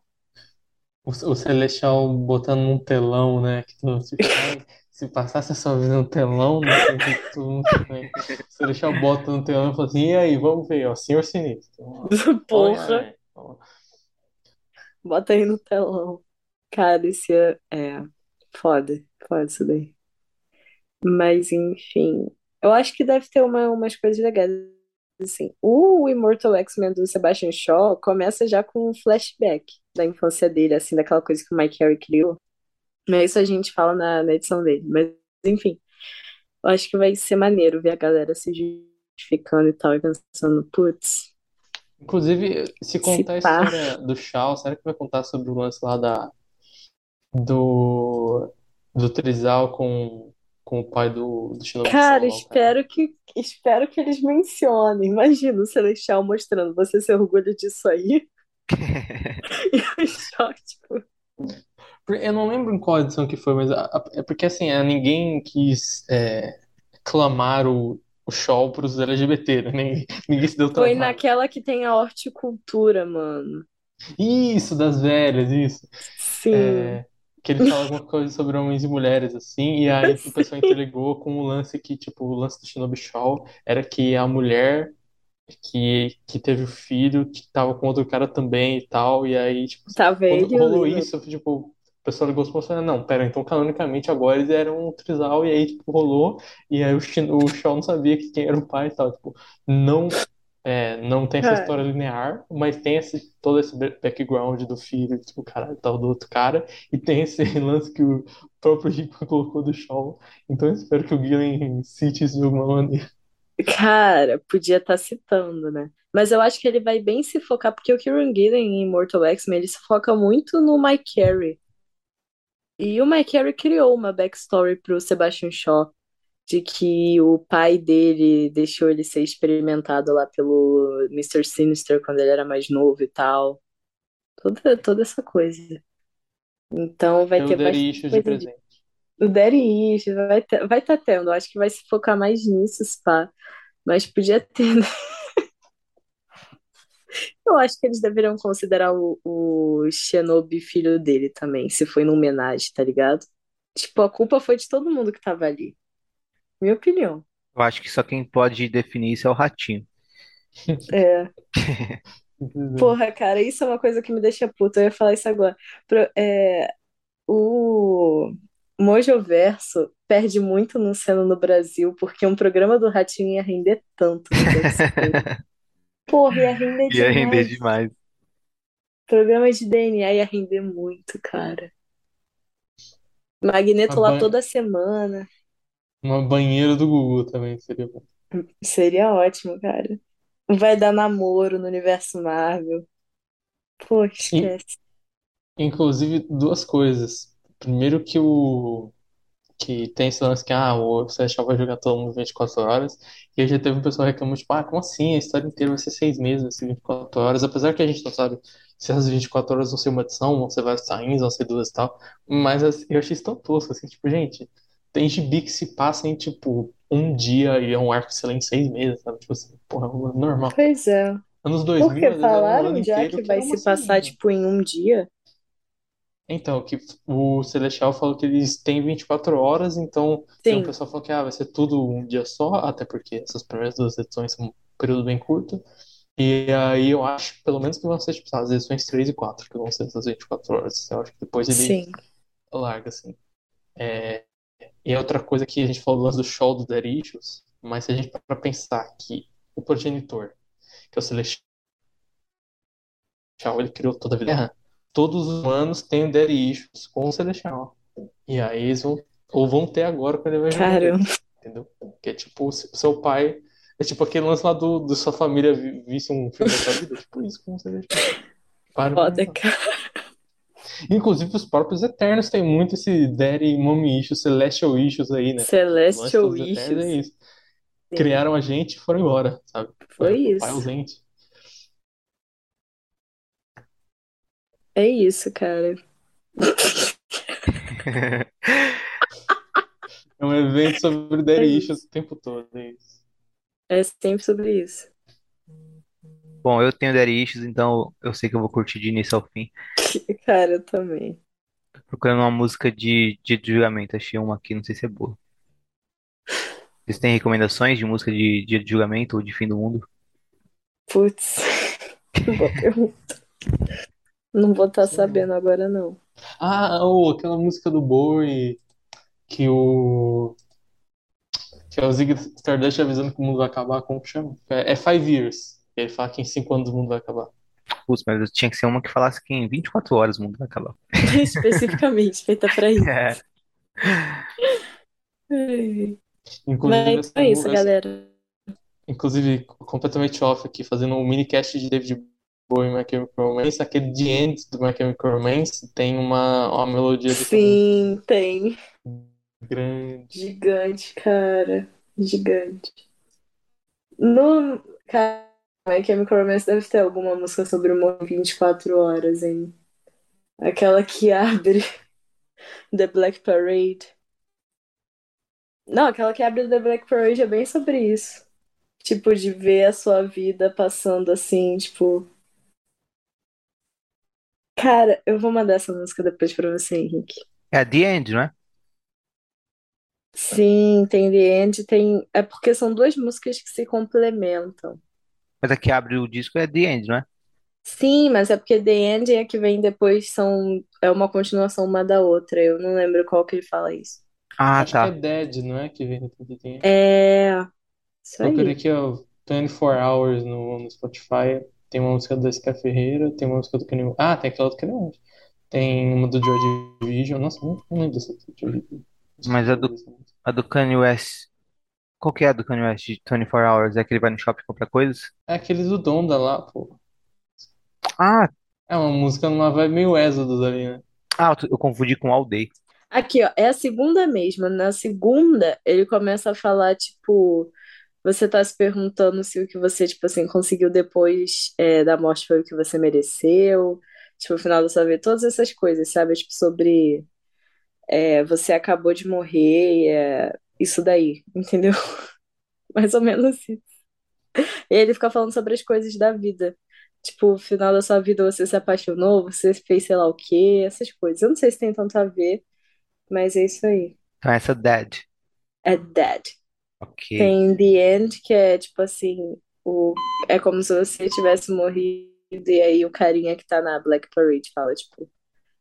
O, o Celestial botando num telão, né? Que mundo fica, "Ai, se passasse a sua vida no telão, não sei o que todo mundo fica, né? O Celestial bota no telão e fala assim, e aí, vamos ver, ó, Senhor Sinistro. Olha Porra, aí, ó. bota aí no telão. Cara, esse é, é foda, foda isso daí. Mas, enfim, eu acho que deve ter uma, umas coisas legais. Assim, o Immortal X-Men do Sebastian Shaw começa já com um flashback da infância dele, assim, daquela coisa que o Mike Carey criou. Mas isso a gente fala na, na edição dele. Mas, enfim, eu acho que vai ser maneiro ver a galera se justificando e tal, e pensando, putz, Inclusive, se se contar a pá. história do Shao, será que vai contar sobre o lance lá da, do, do Trizal com, com o pai do, do Shinobi Cara, Solo, cara? espero que, espero que eles mencionem. Imagina o Celestial mostrando você se orgulha disso aí. E o Shaw, tipo, Eu não lembro em qual edição que foi, mas a- a- é porque assim, a- ninguém quis é, clamar o, o show pros LGBT, né? Ninguém, ninguém se deu Foi naquela que tem a horticultura, mano. Isso, das velhas, isso. Sim. É, que ele fala alguma coisa sobre homens e mulheres, assim, e aí o pessoal interligou com o lance que, tipo, o lance do Shinobi Shaw era que a mulher que, que teve o filho que tava com outro cara também e tal, e aí, tipo, Tava quando rolou isso, tipo, o pessoal ligou e falou assim, não, pera, então canonicamente agora eles eram um trisal, e aí, tipo, rolou, e aí o, Shin- o Shaw não sabia que quem era o pai e tal, tipo, não, é, não tem essa Cara. história linear, mas tem esse, todo esse background do filho, tipo, caralho, tal, do outro cara, e tem esse lance que o próprio Rick colocou do Shaw, então eu espero que o Gillen cite isso de alguma maneira. Cara, podia estar citando, né? Mas eu acho que ele vai bem se focar, porque o Kieran Gillen em Mortal X-Men, ele se foca muito no Mike Carey. E o Mike Carey criou uma backstory pro Sebastian Shaw, de que o pai dele deixou ele ser experimentado lá pelo Mr. Sinister quando ele era mais novo e tal. Toda, toda essa coisa. Então vai ter bastante de coisa de presente. o Daddy Issues vai ter, vai tá tendo, acho que vai se focar mais nisso, pá. Mas podia ter, né? Eu acho que eles deveriam considerar o, o Shinobi filho dele também, se foi numa homenagem, tá ligado? Tipo, a culpa foi de todo mundo que tava ali. Minha opinião. Eu acho que só quem pode definir isso é o ratinho. É. Porra, cara, isso é uma coisa que me deixa puta. Eu ia falar isso agora. Pro- é, o Mojoverso perde muito no sendo no Brasil, porque um programa do Ratinho ia render tanto. Porra, ia render Ia render demais. demais. Programa de DNA ia render muito, cara. Magneto lá ban- toda semana. Uma banheira do Gugu também seria bom. Seria ótimo, cara. Vai dar namoro no universo Marvel. Pô, esquece. Inclusive, duas coisas. Primeiro que o que tem esse lance que ah, o Celestial vai jogar todo mundo 24 horas. E aí já teve um pessoal reclamando, tipo, ah, como assim? A história inteira vai ser seis meses, vai ser 24 horas. Apesar que a gente não sabe se essas 24 horas vão ser uma edição, vão ser vários times, vão ser duas e tal. Mas eu achei isso tão tosco, assim, tipo, gente, tem gibi que se passa em, tipo, um dia e é um arco, em seis meses, sabe? Tipo assim, porra, normal. Pois é. Anos 2000, Porque um falaram ano já que que vai era uma se passar, semaninha. tipo, em um dia. Então, que o Celestial falou que eles têm 24 horas, então tem um pessoal falou que ah, vai ser tudo um dia só, até porque essas primeiras duas edições são um período bem curto. E aí eu acho, pelo menos, que vão ser tipo, as edições 3 e 4, que vão ser essas 24 horas. Eu acho que depois ele Sim. larga, assim. É, E é outra coisa que a gente falou do lance do show do Dead Issues, mas se a gente para pensar que o progenitor, que é o Celestial, ele criou toda a vida todos os humanos têm Dead Issues com o Celestial. E aí eles vão, ou vão ter agora quando ele vai jogar Caramba. entendeu? Que é tipo, o seu pai, é tipo aquele lance lá do, do sua família vi- visse um filme da sua vida, tipo isso com o Celestial. Para Foda, cara. Inclusive os próprios Eternos têm muito esse Daddy Mommy Issues, Celestial Issues aí, né? Celestial é Issues. isso. Criaram a gente e foram embora, sabe? Foi É, isso. Pai ausente. É isso, cara. É um evento sobre É Daddy isso. Issues o tempo todo, é isso. É sempre sobre isso. Bom, eu tenho Daddy Issues, então eu sei que eu vou curtir de início ao fim. Cara, eu também. Tô procurando uma música de, de julgamento, achei uma aqui, não sei se é boa. Vocês têm recomendações de música de dia de julgamento ou de fim do mundo? Putz, boa pergunta. Não vou estar lá. sabendo agora, não. Ah, oh, aquela música do Boi que o que é o Zig Stardust avisando que o mundo vai acabar, como que chama? É, é Five Years. Ele fala que em cinco anos o mundo vai acabar. Putz, mas tinha que ser uma que falasse que em 24 horas o mundo vai acabar. Especificamente, feita pra isso. É. Inclusive, Mas essa, é isso, essa- galera. inclusive completamente off aqui, fazendo um mini cast de David Bowie e My Chemical Romance, aquele The End do My Chemical Romance tem uma, uma melodia Sim, tem. grande. Gigante, cara. Gigante. No. Cara, My Chemical Romance deve ter alguma música sobre o mundo 24 horas, hein? Aquela que abre The Black Parade. Não, aquela que abre The Black Parade é bem sobre isso. Tipo, de ver a sua vida passando assim, tipo. Cara, eu vou mandar essa música depois pra você, Henrique. É The End, não é? Sim, tem The End, tem. É porque são duas músicas que se complementam. Mas a que abre o disco é The End, não é? Sim, mas é porque The End e a que vem depois são. É uma continuação uma da outra. Eu não lembro qual que ele fala isso. Ah, Acho que é tá. Dead, não é? Que vem depois de É. Isso Procurei aí. aqui, ó, 24 Hours no, no Spotify. Tem uma música da Ska Ferreira, tem uma música do Kanye Ah, tem aquela do Kanye. Tem uma do Joy Division. Nossa, não, não lembro dessa do Joy Division. Mas a do, a do Kanye West. Qual que é a do Kanye West de 24 Hours? É que ele vai no shopping comprar coisas? É aquele do Donda lá, pô. Ah, É uma música numa vibe meio Exodus ali, né? ah, eu confundi com All Day. Aqui, ó, é a segunda mesmo. Na segunda, ele começa a falar, tipo, você tá se perguntando se o que você, tipo assim, conseguiu depois é, da morte foi o que você mereceu. Tipo, no final da sua vida, todas essas coisas, sabe? Tipo, sobre é, você acabou de morrer, é, isso daí, entendeu? Mais ou menos isso. E ele fica falando sobre as coisas da vida. Tipo, no final da sua vida você se apaixonou, você fez sei lá o quê, essas coisas. Eu não sei se tem tanto a ver, mas é isso aí. Então essa é Dead. É Dead. Ok. Tem The End, que é tipo assim, o... é como se você tivesse morrido e aí o carinha que tá na Black Parade fala, tipo,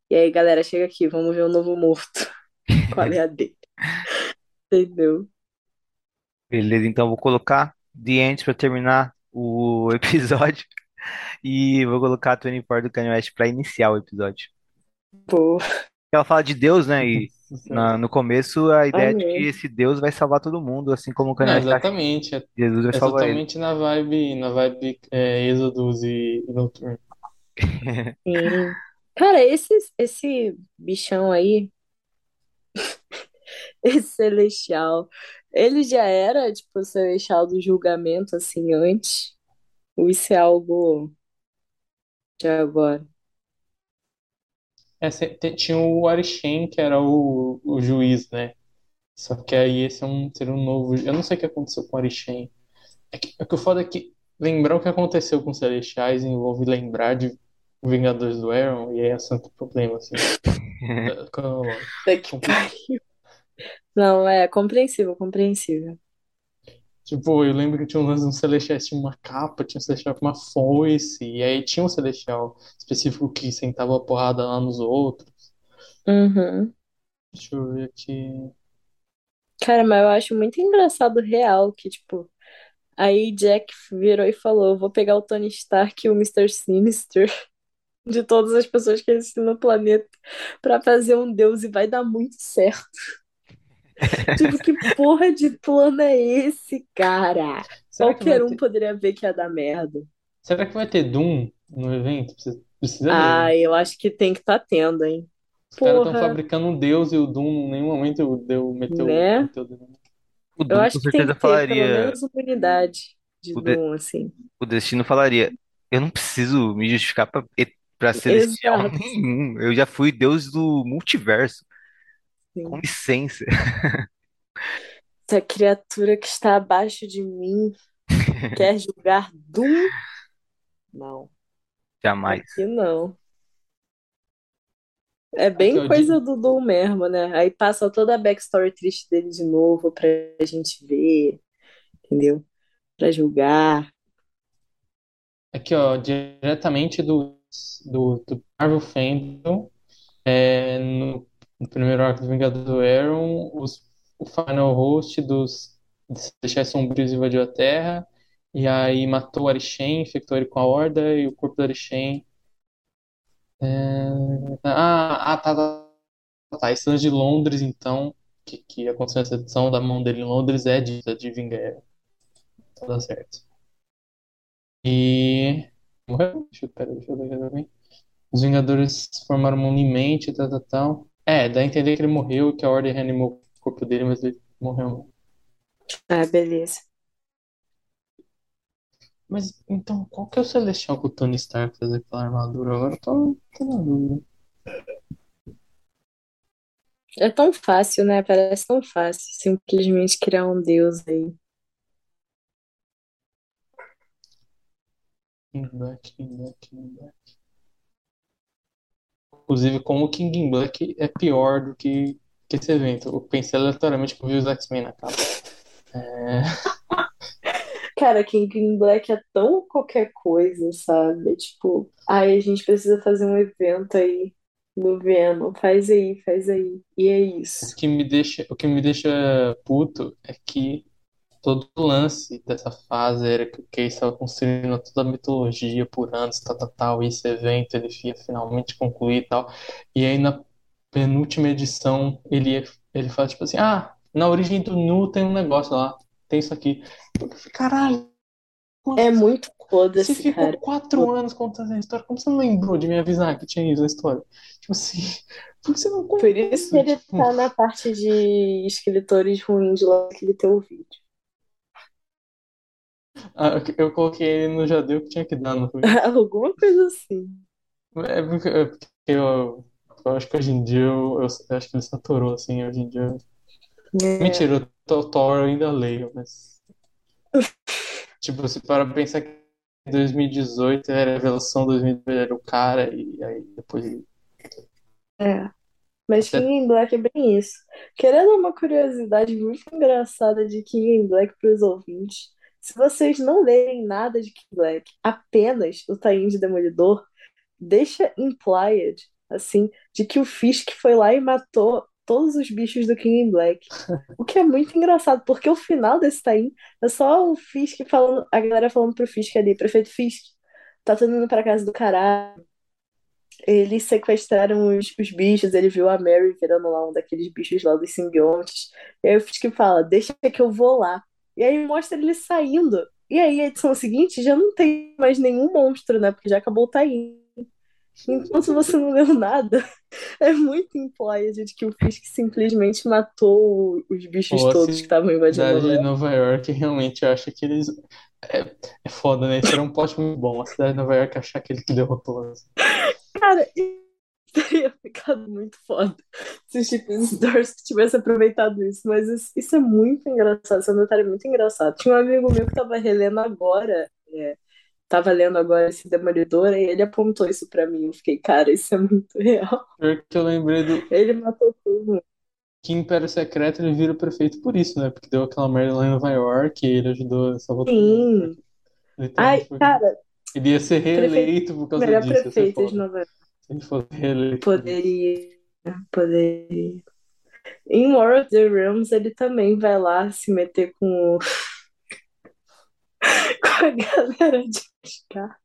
e aí galera, chega aqui, vamos ver o novo morto. Qual é a dele? Entendeu? Beleza, então vou colocar The End pra terminar o episódio. E vou colocar 24 do Kanye West pra iniciar o episódio. Pô, Ela fala de Deus, né? E na- no começo a ideia é de que amei. esse Deus vai salvar todo mundo, assim como o Kanye Não, West acha que exatamente. É, Jesus vai é salvar ele. totalmente na vibe, na vibe é, Exodus e, e Noturno. Sim. Cara, esse, esse bichão aí, esse celestial, ele já era, tipo, o celestial do julgamento, assim, antes? Ou isso é algo de agora? É, tinha o Arishem, que era o, o juiz, né? Só que aí esse é um, seria um novo. Eu não sei o que aconteceu com o Arishem. É que, é que o foda é que lembrar o que aconteceu com os Celestiais envolve lembrar de Vingadores do Arrow, e aí é santo problema, assim. É, cronológico. Não, é compreensível, compreensível. Tipo, eu lembro que tinha um lance um Celestiais, tinha uma capa, tinha um Celestial com uma foice, e aí tinha um Celestial específico que sentava a porrada lá nos outros. Uhum. Deixa eu ver aqui. Cara, mas eu acho muito engraçado real que, tipo, aí Jack virou e falou: vou pegar o Tony Stark e o Mr. Sinister de todas as pessoas que existem no planeta pra fazer um deus e vai dar muito certo. Tipo, que porra de plano é esse, cara? Será Qualquer um ter, poderia ver que ia dar merda. será que vai ter Doom no evento? Precisa, precisa Ah, mesmo. eu acho que tem que estar tendo, hein? Os caras estão Porra, fabricando um deus e o Doom em nenhum momento deu, meteu, né? meteu o. O Eu Doom com acho que tem certeza que ter pelo falaria. menos uma unidade de O, de- Doom, assim. o Destino falaria. Eu não preciso me justificar pra, pra celestial Exato. nenhum. Eu já fui Deus do multiverso. Com licença. Essa criatura que está abaixo de mim quer julgar Doom? Não, Jamais. aqui não. É Aqui, bem ó, coisa de, do Doom mesmo, né? Aí passa toda a backstory triste dele de novo pra gente ver, entendeu? Pra julgar. aqui, ó, diretamente do, do, do Marvel Fandom, é, no, no primeiro arco do Vingador do Arrow, os, o final host dos Celestiais Sombrios invadiu a Terra, e aí matou o Arishem, infectou ele com a Horda, e o corpo do Arishem. é, Ah, ah, tá, tá, tá. tá. Lance de Londres, então, que, que aconteceu nessa edição da mão dele em Londres é de, de Vingador. Então dá certo. E. Morreu? Deixa pera, deixa eu ver também. Os Vingadores formaram uma unimente, tal, tal, tal. É, dá a entender que ele morreu, que a Ordem reanimou o corpo dele, mas ele morreu. Ah, beleza. Mas então, qual que é o Celestial que o Tony Stark fez aquela armadura? Agora eu tô, tô na dúvida. É tão fácil, né? Parece tão fácil simplesmente criar um deus aí. Black, King Black. Inclusive, como o King in Black é pior do que, que esse evento. Eu pensei aleatoriamente que eu vi os X-Men na capa. É... Cara, King in Black é tão qualquer coisa, sabe? Tipo, ai, a gente precisa fazer um evento aí no Venom. Faz aí, faz aí. E é O isso. que me deixa, o que me deixa puto é que todo o lance dessa fase era que o Case estava construindo toda a mitologia por anos, tal, tal, tal, e esse evento ele ia finalmente concluir e tal. E aí na penúltima edição ele, ele fala tipo assim, ah, na origem do Nu tem um negócio lá, tem isso aqui. Caralho, É muito você foda-se, ficou cara. quatro anos contando essa história, como você não lembrou de me avisar que tinha isso na história? Tipo assim, por que você não contou Por isso que ele Tipo, tá na parte de escritores ruins lá daquele teu vídeo. Ah, eu coloquei ele no já deu que tinha que dar, não foi? Alguma coisa assim. É porque, é porque eu, eu acho que hoje em dia eu, eu, eu acho que ele saturou, assim, hoje em dia. É. Mentira, o Thor eu ainda leio, mas. Tipo, se para pra pensar que 2018 era a revelação, 2018 era o cara, e aí depois. ele- É. Mas Até- King in Black é bem isso. Querendo uma curiosidade muito engraçada de King in Black para os ouvintes. Se vocês não lerem nada de King Black, apenas o Taim de Demolidor, deixa implied, assim, de que o Fisk foi lá e matou todos os bichos do King in Black. O que é muito engraçado, porque o final desse Taim é só o Fisk falando, a galera falando pro Fisk ali, prefeito Fisk, tá todo mundo pra casa do caralho. Eles sequestraram os, os bichos, ele viu a Mary virando lá um daqueles bichos lá dos simbiontes. E aí o Fisk fala, deixa que eu vou lá. E aí mostra ele saindo. E aí a edição seguinte já não tem mais nenhum monstro, né? Porque já acabou o Taim. Então, se você não leu nada, é muito implied de que o Fisk simplesmente matou os bichos a todos que estavam invadindo a cidade de Nova York realmente acha que eles. É, é foda, né? Isso era um plot muito bom. A cidade de Nova York achar aquele que derrotou. assim. Cara, teria ficado muito foda se o Chip Zdarsky tivesse aproveitado isso. Mas isso, isso é muito engraçado, esse é um detalhe muito engraçado. Tinha um amigo meu que tava relendo agora, é, tava lendo agora esse Demolidor, e ele apontou isso pra mim. Eu fiquei, cara, isso é muito real. Pior que eu lembrei do Ele matou tudo. que Império Secreto ele vira prefeito por isso, né? Porque deu aquela merda lá em Nova York e ele ajudou a salvar. Sim. Ai, foi- cara, Ele ia ser prefeito- reeleito por causa melhor disso. Ser prefeito de. Nova York. Ele fosse reeleito. Poderia, poderia. Em War of the Realms, ele também vai lá se meter com, o- com a galera de Asgard.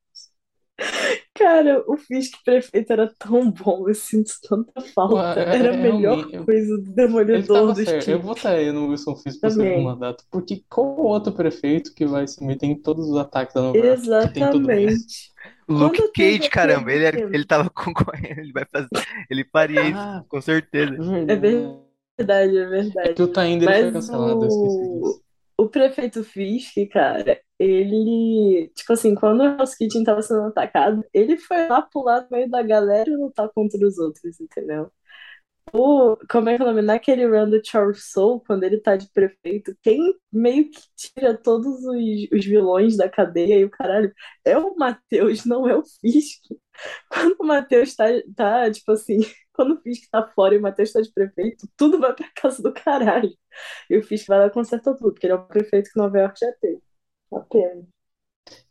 Cara, o Fisk prefeito era tão bom, eu sinto tanta falta. Ué, é- Era a é melhor eu- coisa do Demolidor dos certo. Eu votaria no Wilson Fisk pro segundo mandato. Porque qual outro prefeito que vai se meter em todos os ataques da mundo? Exatamente. O Luke Quando teve Cage, caramba, ele, era- ele tava concorrendo, ele vai fazer, ele faria isso, Ah, com certeza. É verdade, é É verdade. que o Time dele foi Mas cancelado, eu esqueci o, o prefeito Fisk, cara, ele, tipo assim, quando o Hell's Kitchen tava sendo atacado, ele foi lá pular no meio da galera e lutar contra os outros, entendeu? O, como é que é o nome? Naquele run do Charles Soule, quando ele tá de prefeito, quem meio que tira todos os, os vilões da cadeia e o caralho é o Matheus, não é o Fisk. Quando o Matheus tá, tá, tipo assim, quando o Fisk tá fora e o Matheus tá de prefeito, tudo vai pra casa do caralho. E o Fisk vai lá e conserta tudo, porque ele é o prefeito que Nova York já teve. Apenas.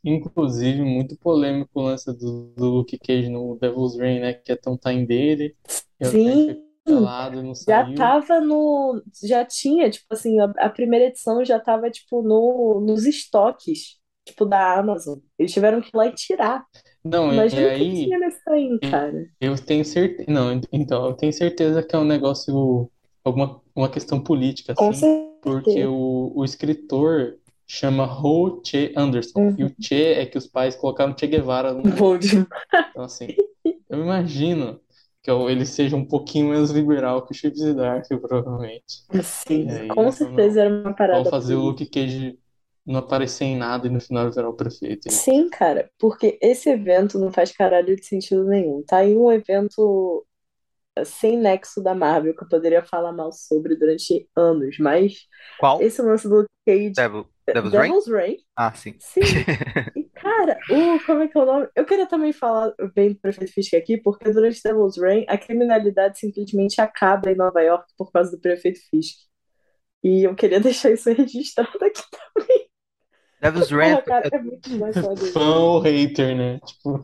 Inclusive, muito polêmico o lance do, do Luke Cage no Devil's Reign, né? Que é tão time dele. Sim, cancelado, não já saiu. tava no. Já tinha, tipo assim, a, a primeira edição já tava, tipo, no, nos estoques, tipo, da Amazon. Eles tiveram que ir lá e tirar. Não, e Imagina o que tinha nesse aí, cara. eu tenho certeza. Não, então, eu tenho certeza que é um negócio, alguma uma questão política, Com assim. Porque certeza. o, o escritor chama Ho Che Anderson. Uhum. E o Che é que os pais colocaram Che Guevara no Bom demais. Então, assim, eu imagino que eu- ele seja um pouquinho menos liberal que o Chip Zdarsky, provavelmente. Sim, E aí, com não- certeza era uma Vão parada fazer o. Luke Cage não aparecer em nada e no final virar o prefeito. Sim, cara, porque esse evento não faz caralho de sentido nenhum. Tá aí um evento sem nexo da Marvel, que eu poderia falar mal sobre durante anos, mas Qual? esse lance do Luke Cage, Devil, Devil's? Devil's Reign, Ah, sim. sim. Cara, o, como é que é o nome? Eu queria também falar bem do Prefeito Fisk aqui, porque durante Devil's Reign, a criminalidade simplesmente acaba em Nova York por causa do Prefeito Fisk. E eu queria deixar isso registrado aqui também. Devil's Reign Porra, cara, é muito. Fã ou hater, né? Tipo,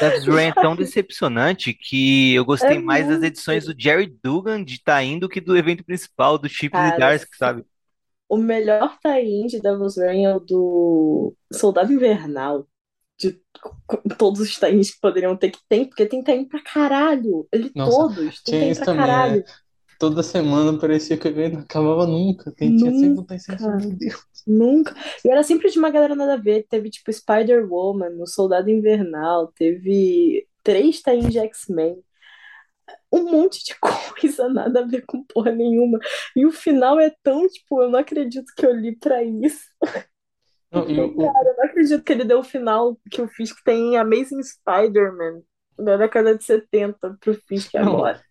Devil's Reign é tão decepcionante que eu gostei É mais das muito. edições do Jerry Dugan de Taim do que do evento principal do Chips e Cara, Darsk, sabe? O melhor tie-in de Devil's Reign é o do Soldado Invernal. De todos os tie-ins que poderiam ter que tem, porque tem tie-in pra caralho. Ele Nossa, todos, tem tie-in pra também, caralho. né? Toda semana parecia que evento não acabava nunca. Tem, tinha sempre um Nunca. time meu Deus. Nunca. E era sempre de uma galera nada a ver. Teve tipo Spider-Woman, o Soldado Invernal, teve três tie-ins de X-Men. Um monte de coisa, nada a ver com porra nenhuma. E o final é tão, tipo, eu não acredito que eu li pra isso. Não, e o- Cara, eu não acredito que ele deu o final que o Fisk tem em Amazing Spider-Man da década de 70 pro Fisk agora.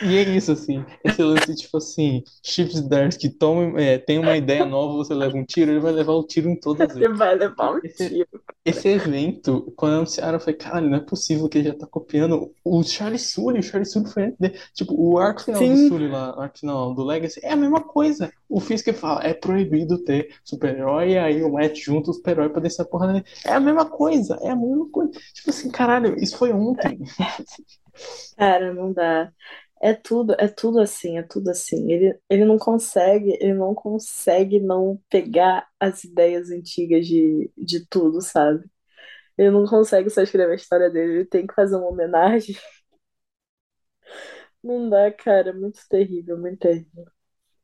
E é isso, assim. Esse lance, tipo assim, Chips Dark que toma, é, tem uma ideia nova, você leva um tiro, ele vai levar o tiro em todas Ele elas. vai levar um Esse, tiro. esse evento, quando anunciaram, eu falei, caralho, não é possível que ele já tá copiando o Charlie Sully. O Charlie Sully foi antes dele. Tipo, o arco final do Sim. Sully lá, o arco final do Legacy, é a mesma coisa. O Fisk fala, é proibido ter super-herói, e aí o Matt junta o super-herói pra descer a porra nele. É a mesma coisa, é a mesma coisa. Tipo assim, caralho, isso foi ontem. Cara, não dá. É tudo, é tudo assim, é tudo assim. Ele, ele não consegue, ele não consegue não pegar as ideias antigas de, de tudo, sabe? Ele não consegue só escrever a história dele, ele tem que fazer uma homenagem. Não dá, cara, muito terrível, muito terrível.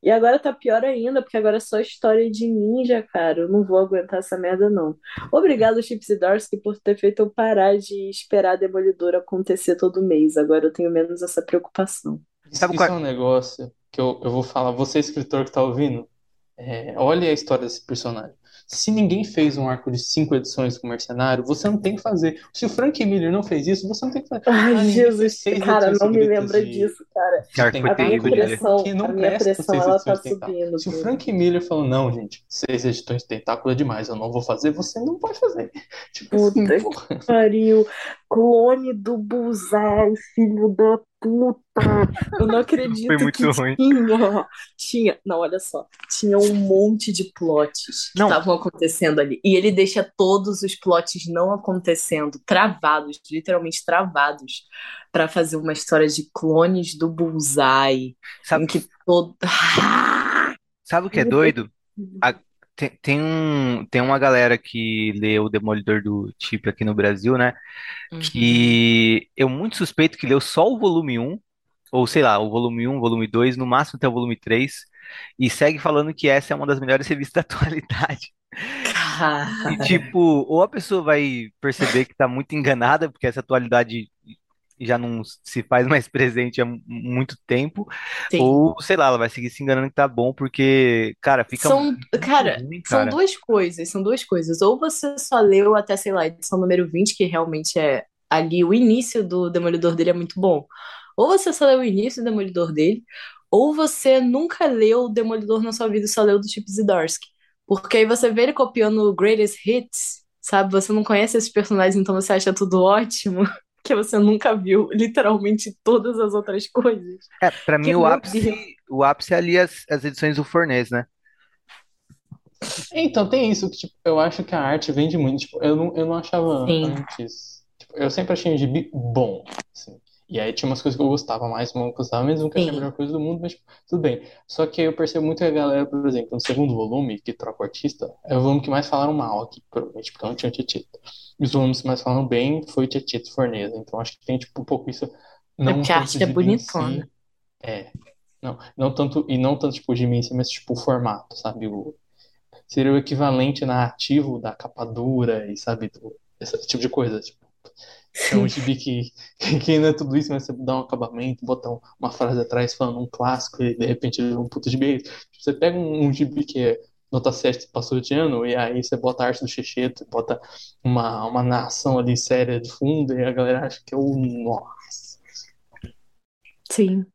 E agora tá pior ainda, porque agora é só história de ninja, cara. Eu não vou aguentar essa merda, não. Obrigado, Chips e Darsky, por ter feito eu parar de esperar Demolidor acontecer todo mês. Agora eu tenho menos essa preocupação. Sabe isso qual- é um negócio que eu, eu vou falar, você escritor que tá ouvindo, é, olha a história desse personagem. Se ninguém fez um arco de cinco edições com o Mercenário, você não tem que fazer. Se o Frank Miller não fez isso, você não tem que fazer. Ai, Ah, Jesus, cara, não me lembra de- disso, cara. Que A minha pressão, Porque não a minha pressão, seis ela tá subindo. Se o. Frank Miller falou, não, gente, seis edições de tentáculo é demais, eu não vou fazer, você não pode fazer. Tipo assim, Puta porra. Pariu, clone do Bullseye, filho da puta. Eu não acredito Foi muito que ruim. tinha. Tinha, não, olha só. Tinha um monte de plots que estavam acontecendo ali. E ele deixa todos os plots não acontecendo, travados, literalmente travados, pra fazer uma história de clones do Bullseye. Sabe, que todo. sabe o que é doido? A- tem, tem um, tem uma galera que lê o Demolidor do Chip aqui no Brasil, né? Uhum. Que eu muito suspeito que leu só o volume 1, ou sei lá, o volume 1, volume 2, no máximo até o volume 3, e segue falando que essa é uma das melhores revistas da atualidade. E tipo, ou a pessoa vai perceber que tá muito enganada, porque essa atualidade já não se faz mais presente há mu- muito tempo, Sim. ou sei lá, ela vai seguir se enganando que tá bom, porque, cara, fica São, muito cara, ruim, são cara. duas coisas, são duas coisas. Ou você só leu até, sei lá, edição número 20, que realmente é ali o início do Demolidor dele é muito bom. Ou você só leu o início do Demolidor dele, ou você nunca leu o Demolidor na sua vida e só leu do Chip Zdarsky. Porque aí você vê ele copiando o Greatest Hits, sabe? Você não conhece esses personagens, então você acha tudo ótimo. Que você nunca viu literalmente todas as outras coisas. É, pra mim Que o meu ápice, o ápice é ali as, as edições do Fornês, né? Então, tem isso que, tipo, eu acho que a arte vende muito. Tipo, eu não, eu não achava Sim. antes. Tipo, eu sempre achei um gibi bom, assim. E aí tinha umas coisas que eu gostava mais, uma gostava menos, nunca achei a melhor coisa do mundo, mas tipo, tudo bem. Só que eu percebo muito que a galera, por exemplo, no segundo volume, que troca o artista, é o volume que mais falaram mal aqui, provavelmente, porque não tinha o Tietito. E os volumes que mais falaram bem foi o Tietito Forneza. Então acho que tem, tipo, um pouco isso. Não porque a arte é bonitona. si. É. Não, não tanto, e não tanto, tipo, em si, mas, tipo, o formato, sabe? O, seria o equivalente narrativo da capa dura e, sabe, do, esse tipo de coisa. Tipo, é um gibi que, que não é tudo isso, mas você dá um acabamento, bota um- uma frase atrás falando um clássico e de repente é um puto gibi. Tipo, Você pega um, um gibi que é nota 7 passou de ano, e aí você bota a arte do Checheto, bota uma, uma narração ali séria de fundo, e a galera acha que é o nossa. Sim.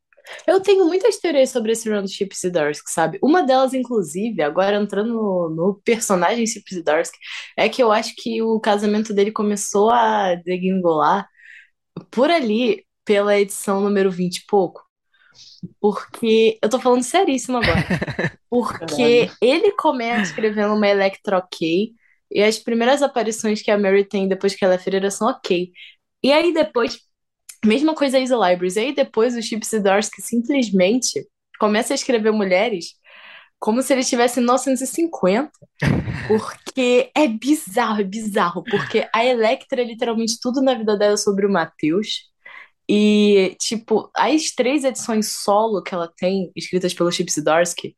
Eu tenho muitas teorias sobre esse run do Chip Zdarsky, sabe? Uma delas, inclusive, agora entrando no, no personagem Chip Zdarsky, é que eu acho que o casamento dele começou a degringolar por ali, pela edição número 20 e pouco. Porque eu tô falando seríssimo agora. Porque Caralho. ele começa escrevendo uma Electra ok, e as primeiras aparições que a Mary tem depois que ela é freira são ok. E aí depois, mesma coisa a Isa Libraries, e aí depois o Chip Zdarsky simplesmente começa a escrever mulheres como se ele estivesse em 1950. Porque é bizarro, é bizarro. Porque a Electra é literalmente tudo na vida dela sobre o Matheus. E, tipo, as três edições solo que ela tem, escritas pelo Chip Zdarsky,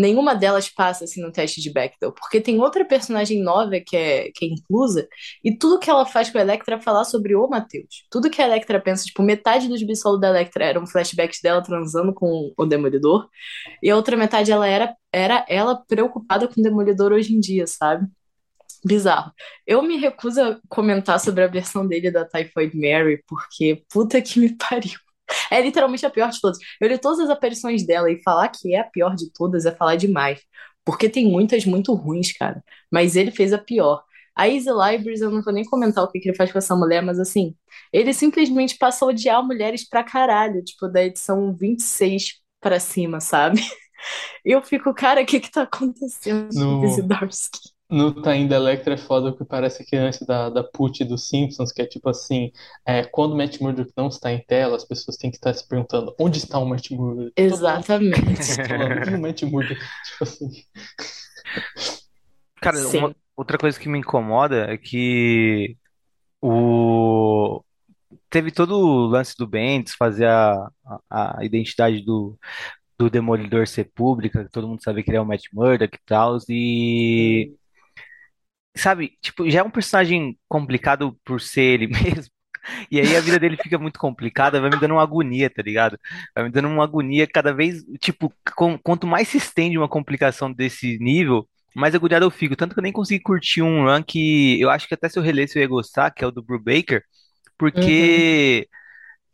nenhuma delas passa assim no teste de Bechdel, porque tem outra personagem nova que é, que é inclusa, e tudo que ela faz com a Electra é falar sobre o Matheus. Tudo que a Electra pensa, tipo, metade dos bisolo da Electra eram flashbacks dela transando com o Demolidor, e a outra metade ela era, era ela preocupada com o Demolidor hoje em dia, sabe? Bizarro. Eu me recuso a comentar sobre a versão dele da Typhoid Mary, porque puta que me pariu. É literalmente a pior de todas. Eu li todas as aparições dela e falar que é a pior de todas é falar demais. Porque tem muitas muito ruins, cara. Mas ele fez a pior. A Easy Libraries, eu não vou nem comentar o que, que ele faz com essa mulher, mas assim, ele simplesmente passa a odiar mulheres pra caralho, tipo, da edição 26 pra cima, sabe? E eu fico, cara, o que que tá acontecendo com esse No, Darsky? No Time da Electra é foda que parece que antes da, da put dos Simpsons, que é tipo assim, é, quando o Matt Murdock não está em tela, as pessoas têm que estar se perguntando onde está o Matt Murdock? Exatamente. falando, o Matt Murdock? Tipo assim, Cara, uma outra coisa que me incomoda é que o teve todo o lance do Bendis fazer a, a, a identidade do, do Demolidor ser pública, que todo mundo sabia que ele é o Matt Murdock e tal, e sim, sabe, tipo, já é um personagem complicado por ser ele mesmo. E aí a vida dele fica muito complicada, vai me dando uma agonia, tá ligado? Vai me dando uma agonia cada vez, tipo, com- quanto mais se estende uma complicação desse nível, mais agoniado eu fico. Tanto que eu nem consegui curtir um run que eu acho que até se eu relesse eu ia gostar, que é o do Brubaker, Uhum. porque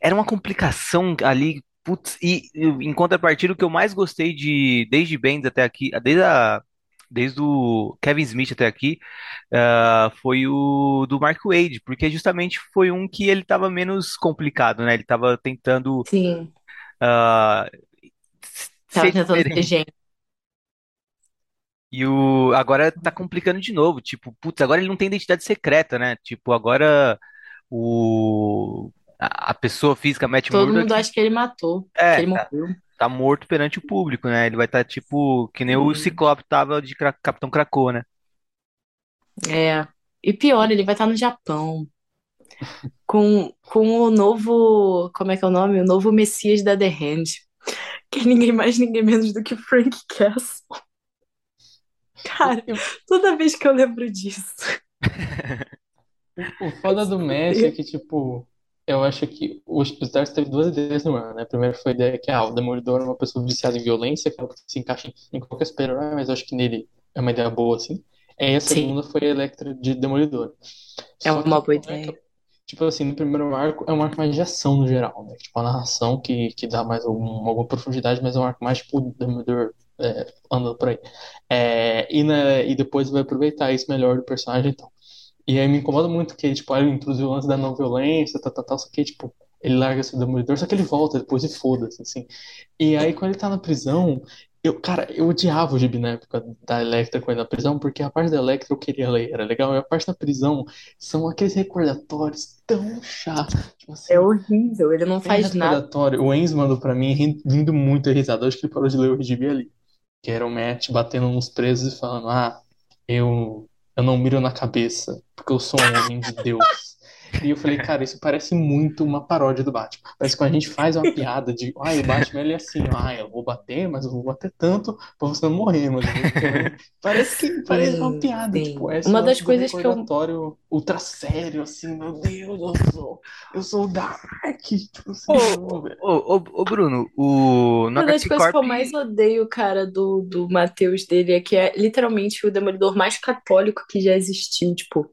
era uma complicação ali, putz, e em contrapartida o que eu mais gostei de, desde Bendis até aqui, desde a Desde o Kevin Smith até aqui, ah, foi o do Mark Wade, porque justamente foi um que ele estava menos complicado, né? Ele estava tentando Sim. ah, Tava tentando ser gente. E o agora tá complicando de novo. Tipo, putz, agora ele não tem identidade secreta, né? Tipo, agora o a, a pessoa física Matt Todo Murdock mundo acha que ele matou, que é, ele tá, morreu. Tá morto perante o público, né? Ele vai estar tipo que nem o Sim. Ciclope tava de Cra- Capitão Krakoa, né? É. E pior, ele vai estar no Japão com, com o novo, como é que é o nome? O novo Messias da The Hand, que é ninguém mais, ninguém menos do que Frank Castle. Cara, toda vez que eu lembro disso, O, foda do Messi é que, tipo, eu acho que o Stars teve duas ideias no ano, né? A primeira foi a ideia que, ah, o Demolidor é uma pessoa viciada em violência, que é que se encaixa em, qualquer super-herói, mas eu acho que nele é uma ideia boa, assim. E a Sim, segunda foi a Electra de Demolidor. é Só uma boa é ideia. tipo assim, no primeiro arco é um arco mais de ação no geral, né? Tipo, a narração que, que dá mais algum, alguma profundidade, mas é um arco mais, tipo, o Demolidor é, andando por aí. É, e, né, e depois vai aproveitar isso melhor do personagem e tal. E aí me incomoda muito que, tipo, ele introduziu o lance da não violência, tal, tal, tal, só que, tipo, ele larga esse demolidor, só que ele volta depois e foda-se, assim. E aí, quando ele tá na prisão, eu, cara, eu odiava o Gibi na época da Electra com ele na prisão, porque a parte da Electra eu queria ler, era legal, e a parte da prisão são aqueles recordatórios tão chatos, tipo É assim, horrível, ele não faz nada. recordatório, o Enzo mandou pra mim ri- rindo muito risada, eu acho que ele parou de ler o Gibi ali, que era o Matt batendo nos presos e falando, ah, eu, eu não miro na cabeça, porque eu sou um homem de Deus. E eu falei, cara, isso parece muito uma paródia do Batman. Parece que quando a gente faz uma piada de, ai, o Batman ele é assim, ai, eu vou bater, mas eu vou bater tanto pra você não morrer, mas. Parece que parece uma piada, sim. tipo, essa Uma é das coisas que eu- ultra sério, assim, meu Deus, eu sou, eu sou o Dark, tipo assim, Ô. Ô, ô, ô, Bruno, o Uma das coisas que eu mais odeio, cara, do, do Matheus dele é que é literalmente o demolidor mais católico que já existiu. Tipo,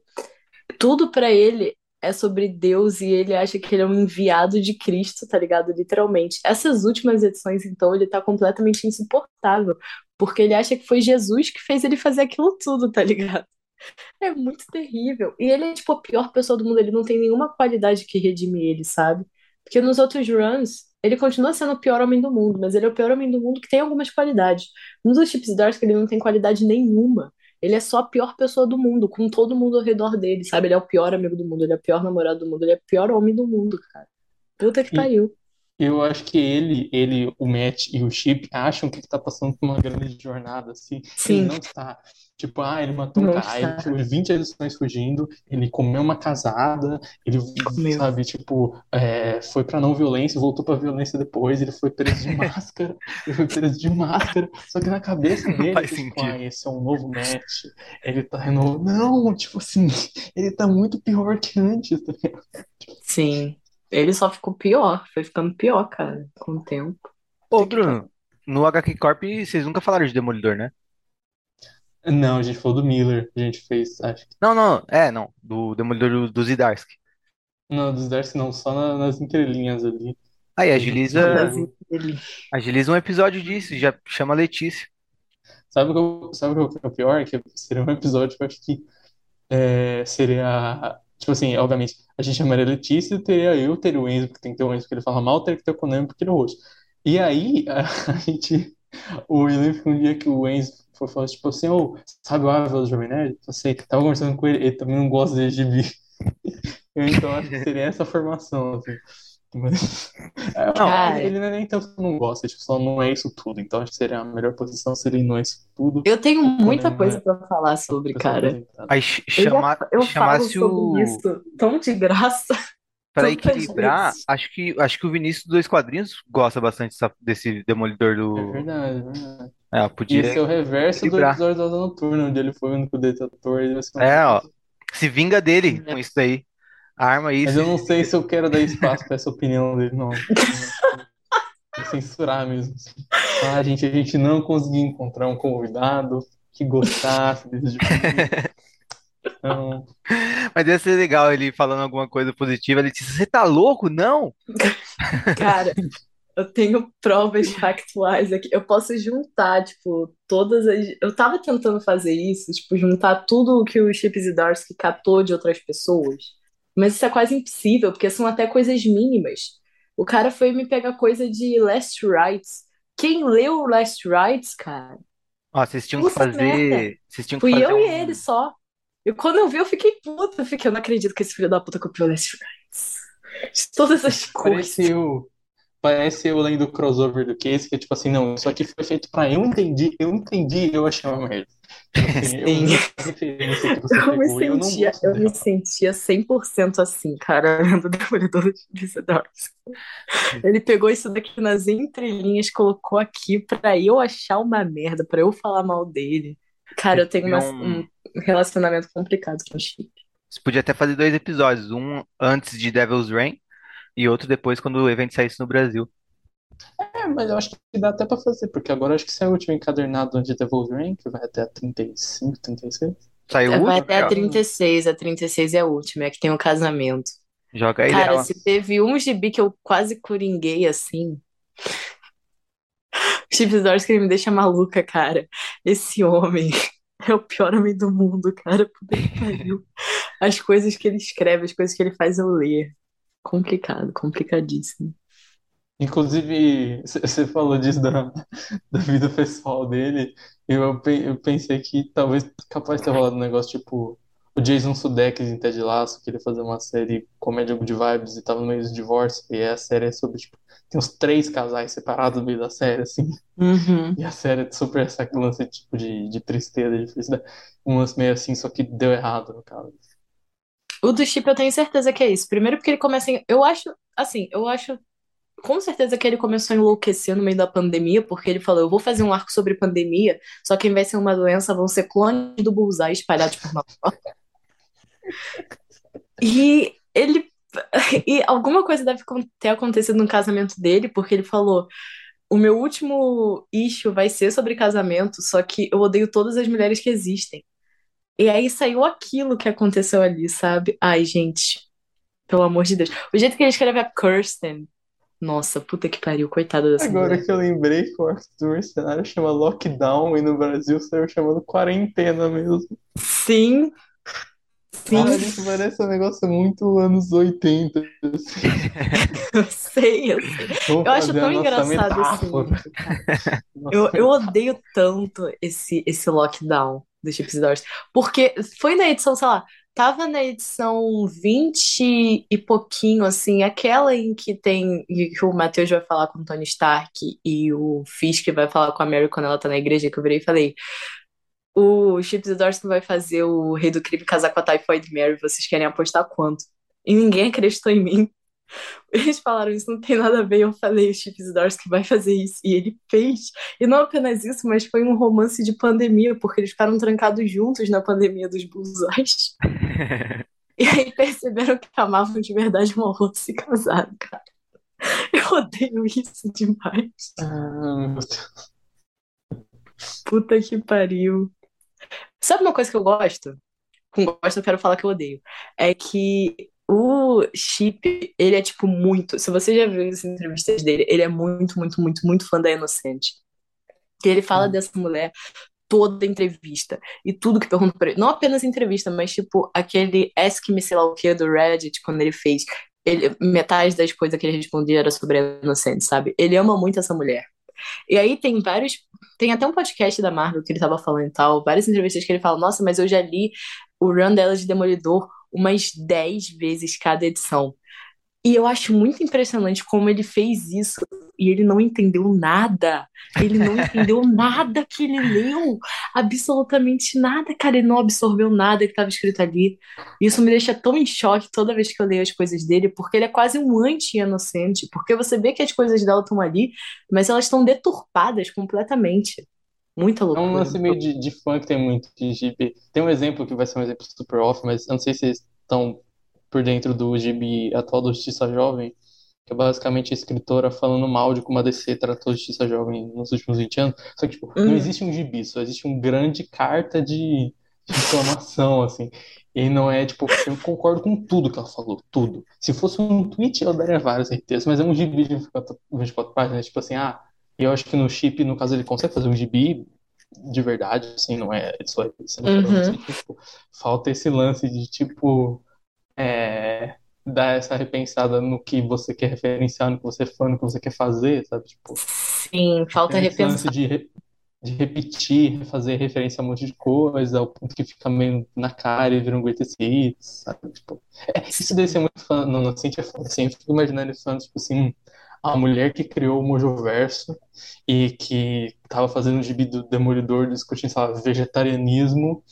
tudo pra ele é sobre Deus e ele acha que ele é um enviado de Cristo, tá ligado? Literalmente. Essas últimas edições, então, ele tá completamente insuportável. Porque ele acha que foi Jesus que fez ele fazer aquilo tudo, tá ligado? É muito terrível. E ele é, tipo, a pior pessoa do mundo. Ele não tem nenhuma qualidade que redime ele, sabe? Porque nos outros runs, ele continua sendo o pior homem do mundo, mas ele é o pior homem do mundo que tem algumas qualidades. Nos dos Chips Dark, ele não tem qualidade nenhuma. Ele é só a pior pessoa do mundo, com todo mundo ao redor dele, sabe? Ele é o pior amigo do mundo, ele é o pior namorado do mundo, ele é o pior homem do mundo, cara. Puta que pariu. Eu acho que ele, ele, o Matt e o Chip acham que ele tá passando por uma grande jornada, assim. Ele Sim. não está. Tipo, ah, ele matou um cara, ele ficou 20 edições fugindo, ele comeu uma casada, ele, Comeu. sabe, tipo, é, foi pra não violência, voltou pra violência depois, ele foi preso de máscara, ele foi preso de máscara, só que na cabeça dele, tipo, ah, esse é um novo Matt, ele tá renovando. Não, tipo assim, ele tá muito pior que antes, tá ligado? Sim. Ele só ficou pior, foi ficando pior, cara, com o tempo. Ô, Bruno, no HQ Corp vocês nunca falaram de Demolidor, né? Não, a gente falou do Miller, a gente fez, acho que. Não, não, é, não, do Demolidor do, do Zdarsky. Não, dos Darcy não, só na- nas entrelinhas ali. Aí, agiliza, Mas ele- agiliza um episódio disso, já chama Letícia. Sabe o que, eu- sabe o que é o pior? Que seria um episódio que eu acho que é, seria. Tipo assim, obviamente, a gente chamaria Letícia, teria eu, teria o Enzo, porque tem que ter o Enzo porque ele fala mal, teria que ter o Konami porque ele é roxo. E aí, a, a gente. O que um dia que o Enzo foi falar, tipo assim, ô, sabe o Ávila do Jovem Nerd? Eu sei, tava conversando com ele, ele também não gosta de gibi. Eu, então acho que seria essa formação, assim. Mas, é, Cara. ele não é nem tanto que não gosta, tipo, só não é isso tudo. Então acho que seria a melhor posição, seria não é isso tudo. Eu tenho muita Não, coisa é. pra falar sobre, cara. Aí ch- Eu, já- chama, eu falo chamasse sobre o. isso tão de graça. Pra tantas equilibrar, vezes. acho que, acho que o Vinícius dos dois quadrinhos gosta bastante dessa- desse Demolidor É do. verdade, é verdade. É, E podia. esse é o reverso do equilibrar. episódio da Noturna, onde ele foi o único detetor. Ele vai É, ó. Se vinga dele com isso daí. Arma Mas isso. eu não sei se eu quero dar espaço pra essa opinião dele, não. Vou censurar mesmo. Ah, gente, a gente não conseguiu encontrar um convidado que gostasse desse tipo. Então, Mas deve ser legal ele falando alguma coisa positiva. Ele disse: Você tá louco? Não? Cara, eu tenho provas factuais aqui. Eu posso juntar, tipo, todas as. Eu tava tentando fazer isso, tipo, juntar tudo o que o Chip Zdarsky catou de outras pessoas. Mas isso é quase impossível, porque são até coisas mínimas. O cara foi me pegar coisa de Last Rights. Quem leu Last Rights, cara? Ó, vocês tinham que Puta fazer. merda. Vocês tinham que Fui fazer eu e um- ele só. E quando eu vi, eu fiquei puta. Eu fiquei, eu não acredito que esse filho da puta copiou Last Rights. De todas as coisas. parece eu, parece eu lendo o crossover do Case, que é tipo assim, não, isso aqui foi feito pra eu entendi, eu entendi, eu achei uma merda. Tipo assim, eu Eu me pegou eu sentia, gosto eu me sentia 100% assim, cara, lendo o Demolidor de Zdarsky. Ele pegou isso daqui nas entrelinhas, colocou aqui pra eu achar uma merda, pra eu falar mal dele. Cara, eu tenho uma- Um- um relacionamento complicado com o Chip. Você podia até fazer dois episódios, um antes de Devil's Reign e outro depois quando o evento saísse no Brasil. É, mas eu acho que dá até pra fazer, porque agora eu acho que saiu o último encadernado de Devil's Reign, que vai até a 35, 36. Saiu o Vai último? até a Já- 36, a 36 é a última, é que tem o casamento. Joga aí Cara, se teve um gibi que eu quase coringuei assim. Chip Zdarsky ele me deixa maluca, cara. Esse homem é o pior homem do mundo, cara. Puta que pariu. As coisas que ele escreve, as coisas que ele faz eu ler. Complicado, complicadíssimo. Inclusive, você falou disso da, da vida pessoal dele, e eu, eu pensei que talvez capaz de ter rolado um negócio tipo o Jason Sudeikis em Ted Lasso, queria fazer uma série comédia de vibes e tava no meio do divórcio, e a série é sobre, tipo, tem uns três casais separados no meio da série, assim, Uhum. e a série é super essa lance tipo de, de tristeza, de felicidade, um lance meio assim, só que deu errado no caso. O do chip eu tenho certeza que é isso. Primeiro porque ele começa em... Eu acho, assim, eu acho com certeza que ele começou a enlouquecer no meio da pandemia, porque ele falou, eu vou fazer um arco sobre pandemia, só que ao invés de ser uma doença, vão ser clones do Bullseye espalhados por Nova York. E ele... E alguma coisa deve ter acontecido no casamento dele, porque ele falou, o meu último issue vai ser sobre casamento, só que eu odeio todas as mulheres que existem. E aí saiu aquilo que aconteceu ali, sabe? Ai, gente, pelo amor de Deus. O jeito que ele escreve a Kirsten, nossa, puta que pariu, coitada dessa Agora mulher. que eu lembrei que o arco do Mercenário chama Lockdown e no Brasil saiu chamando Quarentena mesmo. Sim, sim, Cara, isso parece um negócio muito anos 80. assim. eu sei, eu sei. Vamos Eu acho tão engraçado metáfora. Eu, eu odeio tanto esse, esse lockdown do Chips e Dores. Porque foi na edição, sei lá, tava na edição 20 e pouquinho, assim, aquela em que tem. em que o Matheus vai falar com o Tony Stark e o Fisk vai falar com a Mary quando ela tá na igreja, que eu virei e falei. O Chips e Dores vai fazer o Rei do Crime casar com a Typhoid Mary, vocês querem apostar quanto? E ninguém acreditou em mim. Eles falaram isso não tem nada a ver. Eu falei, o Chip Zdarsky vai fazer isso. E ele fez. E não apenas isso, mas foi um romance de pandemia, porque eles ficaram trancados juntos na pandemia dos Bullseyes. E aí perceberam que amavam de verdade um ao outro se casaram, cara. Eu odeio isso demais. Ah. Puta que pariu. Sabe uma coisa que eu gosto? Com gosto eu quero falar que eu odeio. É que o Chip, ele é tipo muito. Se você já viu as entrevistas dele, ele é muito, muito, muito, muito fã da Inocente. Que ele fala dessa mulher toda entrevista e tudo que pergunta pra ele. Não apenas entrevista, mas tipo aquele Ask Me sei lá o que do Reddit, quando ele fez. Ele, metade das coisas que ele respondia era sobre a Inocente, sabe? Ele ama muito essa mulher. E aí tem vários. Tem até um podcast da Marvel que ele tava falando e tal, várias entrevistas que ele fala, nossa, mas eu já li o run dela de Demolidor umas 10 vezes cada edição. E eu acho muito impressionante como ele fez isso e ele não entendeu nada. Ele não entendeu nada que ele leu. Absolutamente nada, cara. Ele não absorveu nada que estava escrito ali. Isso me deixa tão em choque toda vez que eu leio as coisas dele, porque ele é quase um anti-inocente. Porque você vê que as coisas dela estão ali, mas elas estão deturpadas completamente. Muita É um loucura. lance meio de, de fã que tem muito de gibi. Tem um exemplo que vai ser um exemplo super off, mas eu não sei se vocês estão por dentro do gibi atual do Justiça Jovem, que é basicamente a escritora falando mal de como a DC tratou a Justiça Jovem nos últimos 20 anos. Só que, tipo, não Uhum. existe um gibi, só existe um grande carta de, de reclamação, assim. E não é, tipo, eu concordo com tudo que ela falou, tudo. Se fosse um tweet, eu daria vários RTs, mas é um gibi de 24, 24 páginas, tipo assim, ah, eu acho que no chip, no caso, ele consegue fazer um gibi de verdade, assim, não é só isso, não Uhum. tipo, falta esse lance de, tipo, é, dar essa repensada no que você quer referenciar, no que você é fã, no que você quer fazer, sabe? Tipo, Sim, falta esse lance repensar. de, re- de repetir, fazer referência a um monte de coisa, ao ponto que fica meio na cara e vira um greatest hits, sabe? Tipo, é, isso deve ser muito fã, no Inocente é foda, assim, eu fico imaginando falando, tipo assim, a mulher que criou o Mojoverso e que tava fazendo um gibi do Demolidor discutindo, lá, vegetarianismo,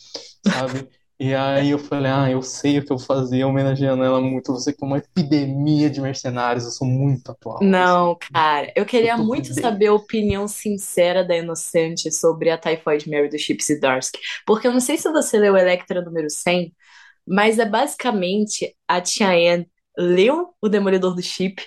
sabe? E aí eu falei, ah, eu sei o que eu fazer, homenageando ela muito. Você que é uma epidemia de mercenários, eu sou muito atual. Não, cara, eu queria Eu muito saber a opinião sincera da Inocente sobre a Typhoid Mary do Chip Zdarsky. Porque eu não sei se você leu Electra número 100, mas é basicamente a Tia Anne leu o Demolidor do Chip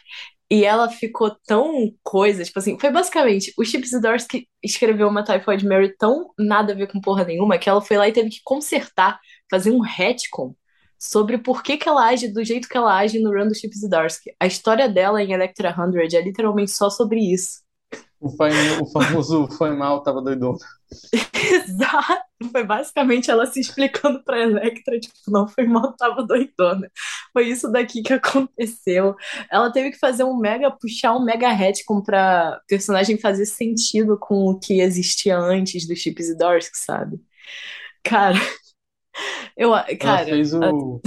e ela ficou tão coisa, tipo assim, foi basicamente o Chip Zdarsky escreveu uma Typhoid Mary tão nada a ver com porra nenhuma que ela foi lá e teve que consertar, fazer um retcon sobre por que que ela age do jeito que ela age no run do Chip Zdarsky. A história dela em Electra 100 é literalmente só sobre isso. O, o famoso foi mal, tava doidão. Exato! Foi basicamente ela se explicando pra Electra, tipo, não foi mal, tava doidona. Foi isso daqui que aconteceu. Ela teve que fazer um mega, puxar um mega retcon pra personagem fazer sentido com o que existia antes do Chip Zdarsky, sabe? Cara, eu, Ela cara, fez o,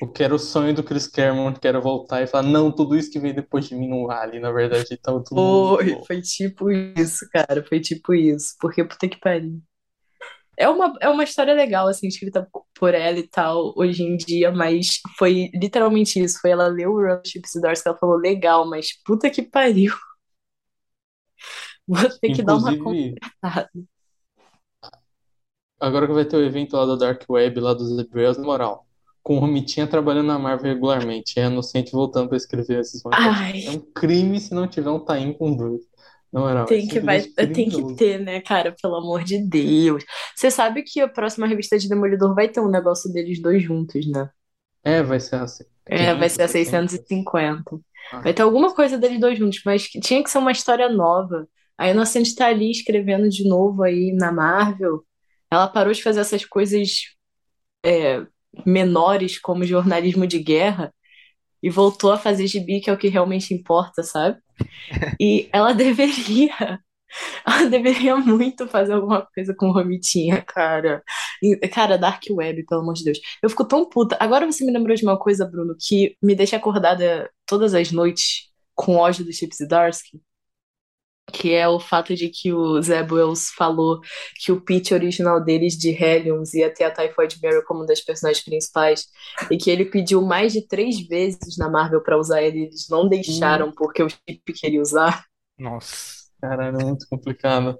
o que era o sonho do Chris Claremont, que era voltar e falar, não, tudo isso que veio depois de mim não vale. Na verdade, tava tudo Foi, foi tipo isso, cara. Foi tipo isso. Porque puta que pariu. É uma, é uma história legal, assim, escrita por ela e tal, hoje em dia, mas foi literalmente isso. Foi ela ler o Run Chips Doors que ela falou, legal, mas puta que pariu. Vou ter que dar uma consertada. Agora que vai ter o evento lá da Dark Web, lá dos Hebreus, na moral, com o Romitinha trabalhando na Marvel regularmente, é inocente voltando pra escrever esses Ai. É um crime se não tiver um tie com dois. Na moral, é Tem que, vai, simplesmente tem que ter, né, cara? Pelo amor de Deus. Você sabe que a próxima revista de Demolidor vai ter um negócio deles dois juntos, né? É, vai ser assim. É, vai ser a 500, 650. Ah. Vai ter alguma coisa deles dois juntos, mas tinha que ser uma história nova. A Inocente tá ali escrevendo de novo aí na Marvel. Ela parou de fazer essas coisas é, menores como jornalismo de guerra e voltou a fazer gibi, que é o que realmente importa, sabe? E ela deveria, ela deveria muito fazer alguma coisa com Romitinha, cara. E, Cara, Dark Web, pelo amor de Deus. Eu fico tão puta. Agora você me lembrou de uma coisa, Bruno, que me deixa acordada todas as noites com ódio do Chips Zdarsky, que é o fato de que o Zeb Wells falou que o pitch original deles de Hellions ia ter a Typhoid Mary como uma das personagens principais e que ele pediu mais de três vezes na Marvel pra usar ele, eles não deixaram porque o Chip queria usar. Nossa. Caralho, é muito complicado.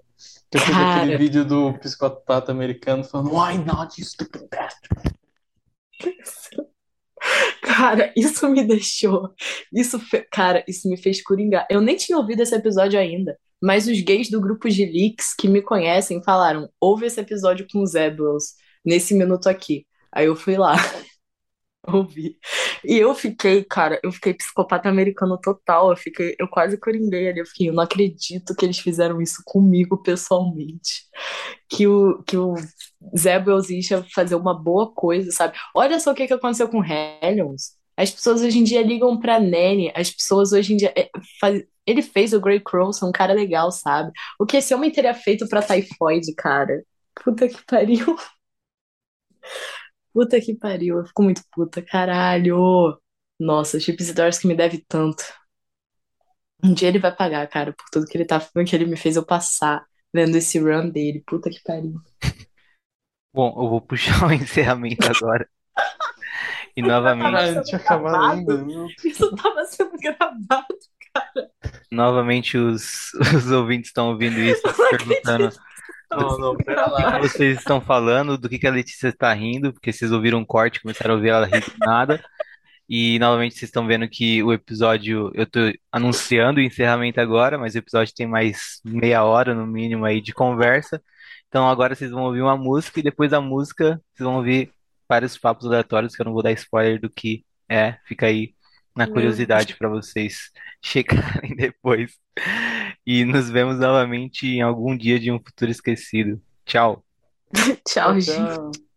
Eu fiz Cara. aquele vídeo do psicopata americano falando Why not, you stupid bastard? Cara, isso me deixou. Isso, fe- cara, isso me fez coringar. Eu nem tinha ouvido esse episódio ainda, mas os gays do grupo de leaks que me conhecem falaram: ouve esse episódio com os Ebros nesse minuto aqui. Aí eu fui lá, ouvi. E eu fiquei, cara, eu fiquei psicopata americano total. Eu fiquei, eu quase coringuei ali. Eu fiquei, eu não acredito que eles fizeram isso comigo pessoalmente. Que o, que o Zé Belzis ia fazer uma boa coisa, sabe? Olha só o que que aconteceu com Hellions. As pessoas hoje em dia ligam pra Nanny, as pessoas hoje em dia. é, faz- Ele fez o Grey Crow ser um cara legal, sabe? O que esse homem teria feito pra Typhoid, cara? Puta que pariu. Puta que pariu. Eu fico muito puta, caralho. Nossa, o Chip Zdarsky me deve tanto. Um dia ele vai pagar, cara, por tudo que ele tá, que ele me fez eu passar vendo esse run dele. Puta que pariu. Bom, eu vou puxar o encerramento agora. E novamente, Caralho, tinha acabado ainda. meu. Isso tava sendo gravado. novamente os, os ouvintes estão ouvindo isso, se perguntando acredito. Não, não, pera lá. vocês estão falando, do que que a Letícia está rindo, porque vocês ouviram um corte, começaram a ouvir ela rir nada. E novamente vocês estão vendo que o episódio, eu tô anunciando o encerramento agora, mas o episódio tem mais meia hora no mínimo aí de conversa. Então agora vocês vão ouvir uma música e depois da música vocês vão ouvir vários papos aleatórios que eu não vou dar spoiler do que é, fica aí na Meu curiosidade para vocês checarem depois. E nos vemos novamente em algum dia de um futuro esquecido. Tchau. Tchau, gente.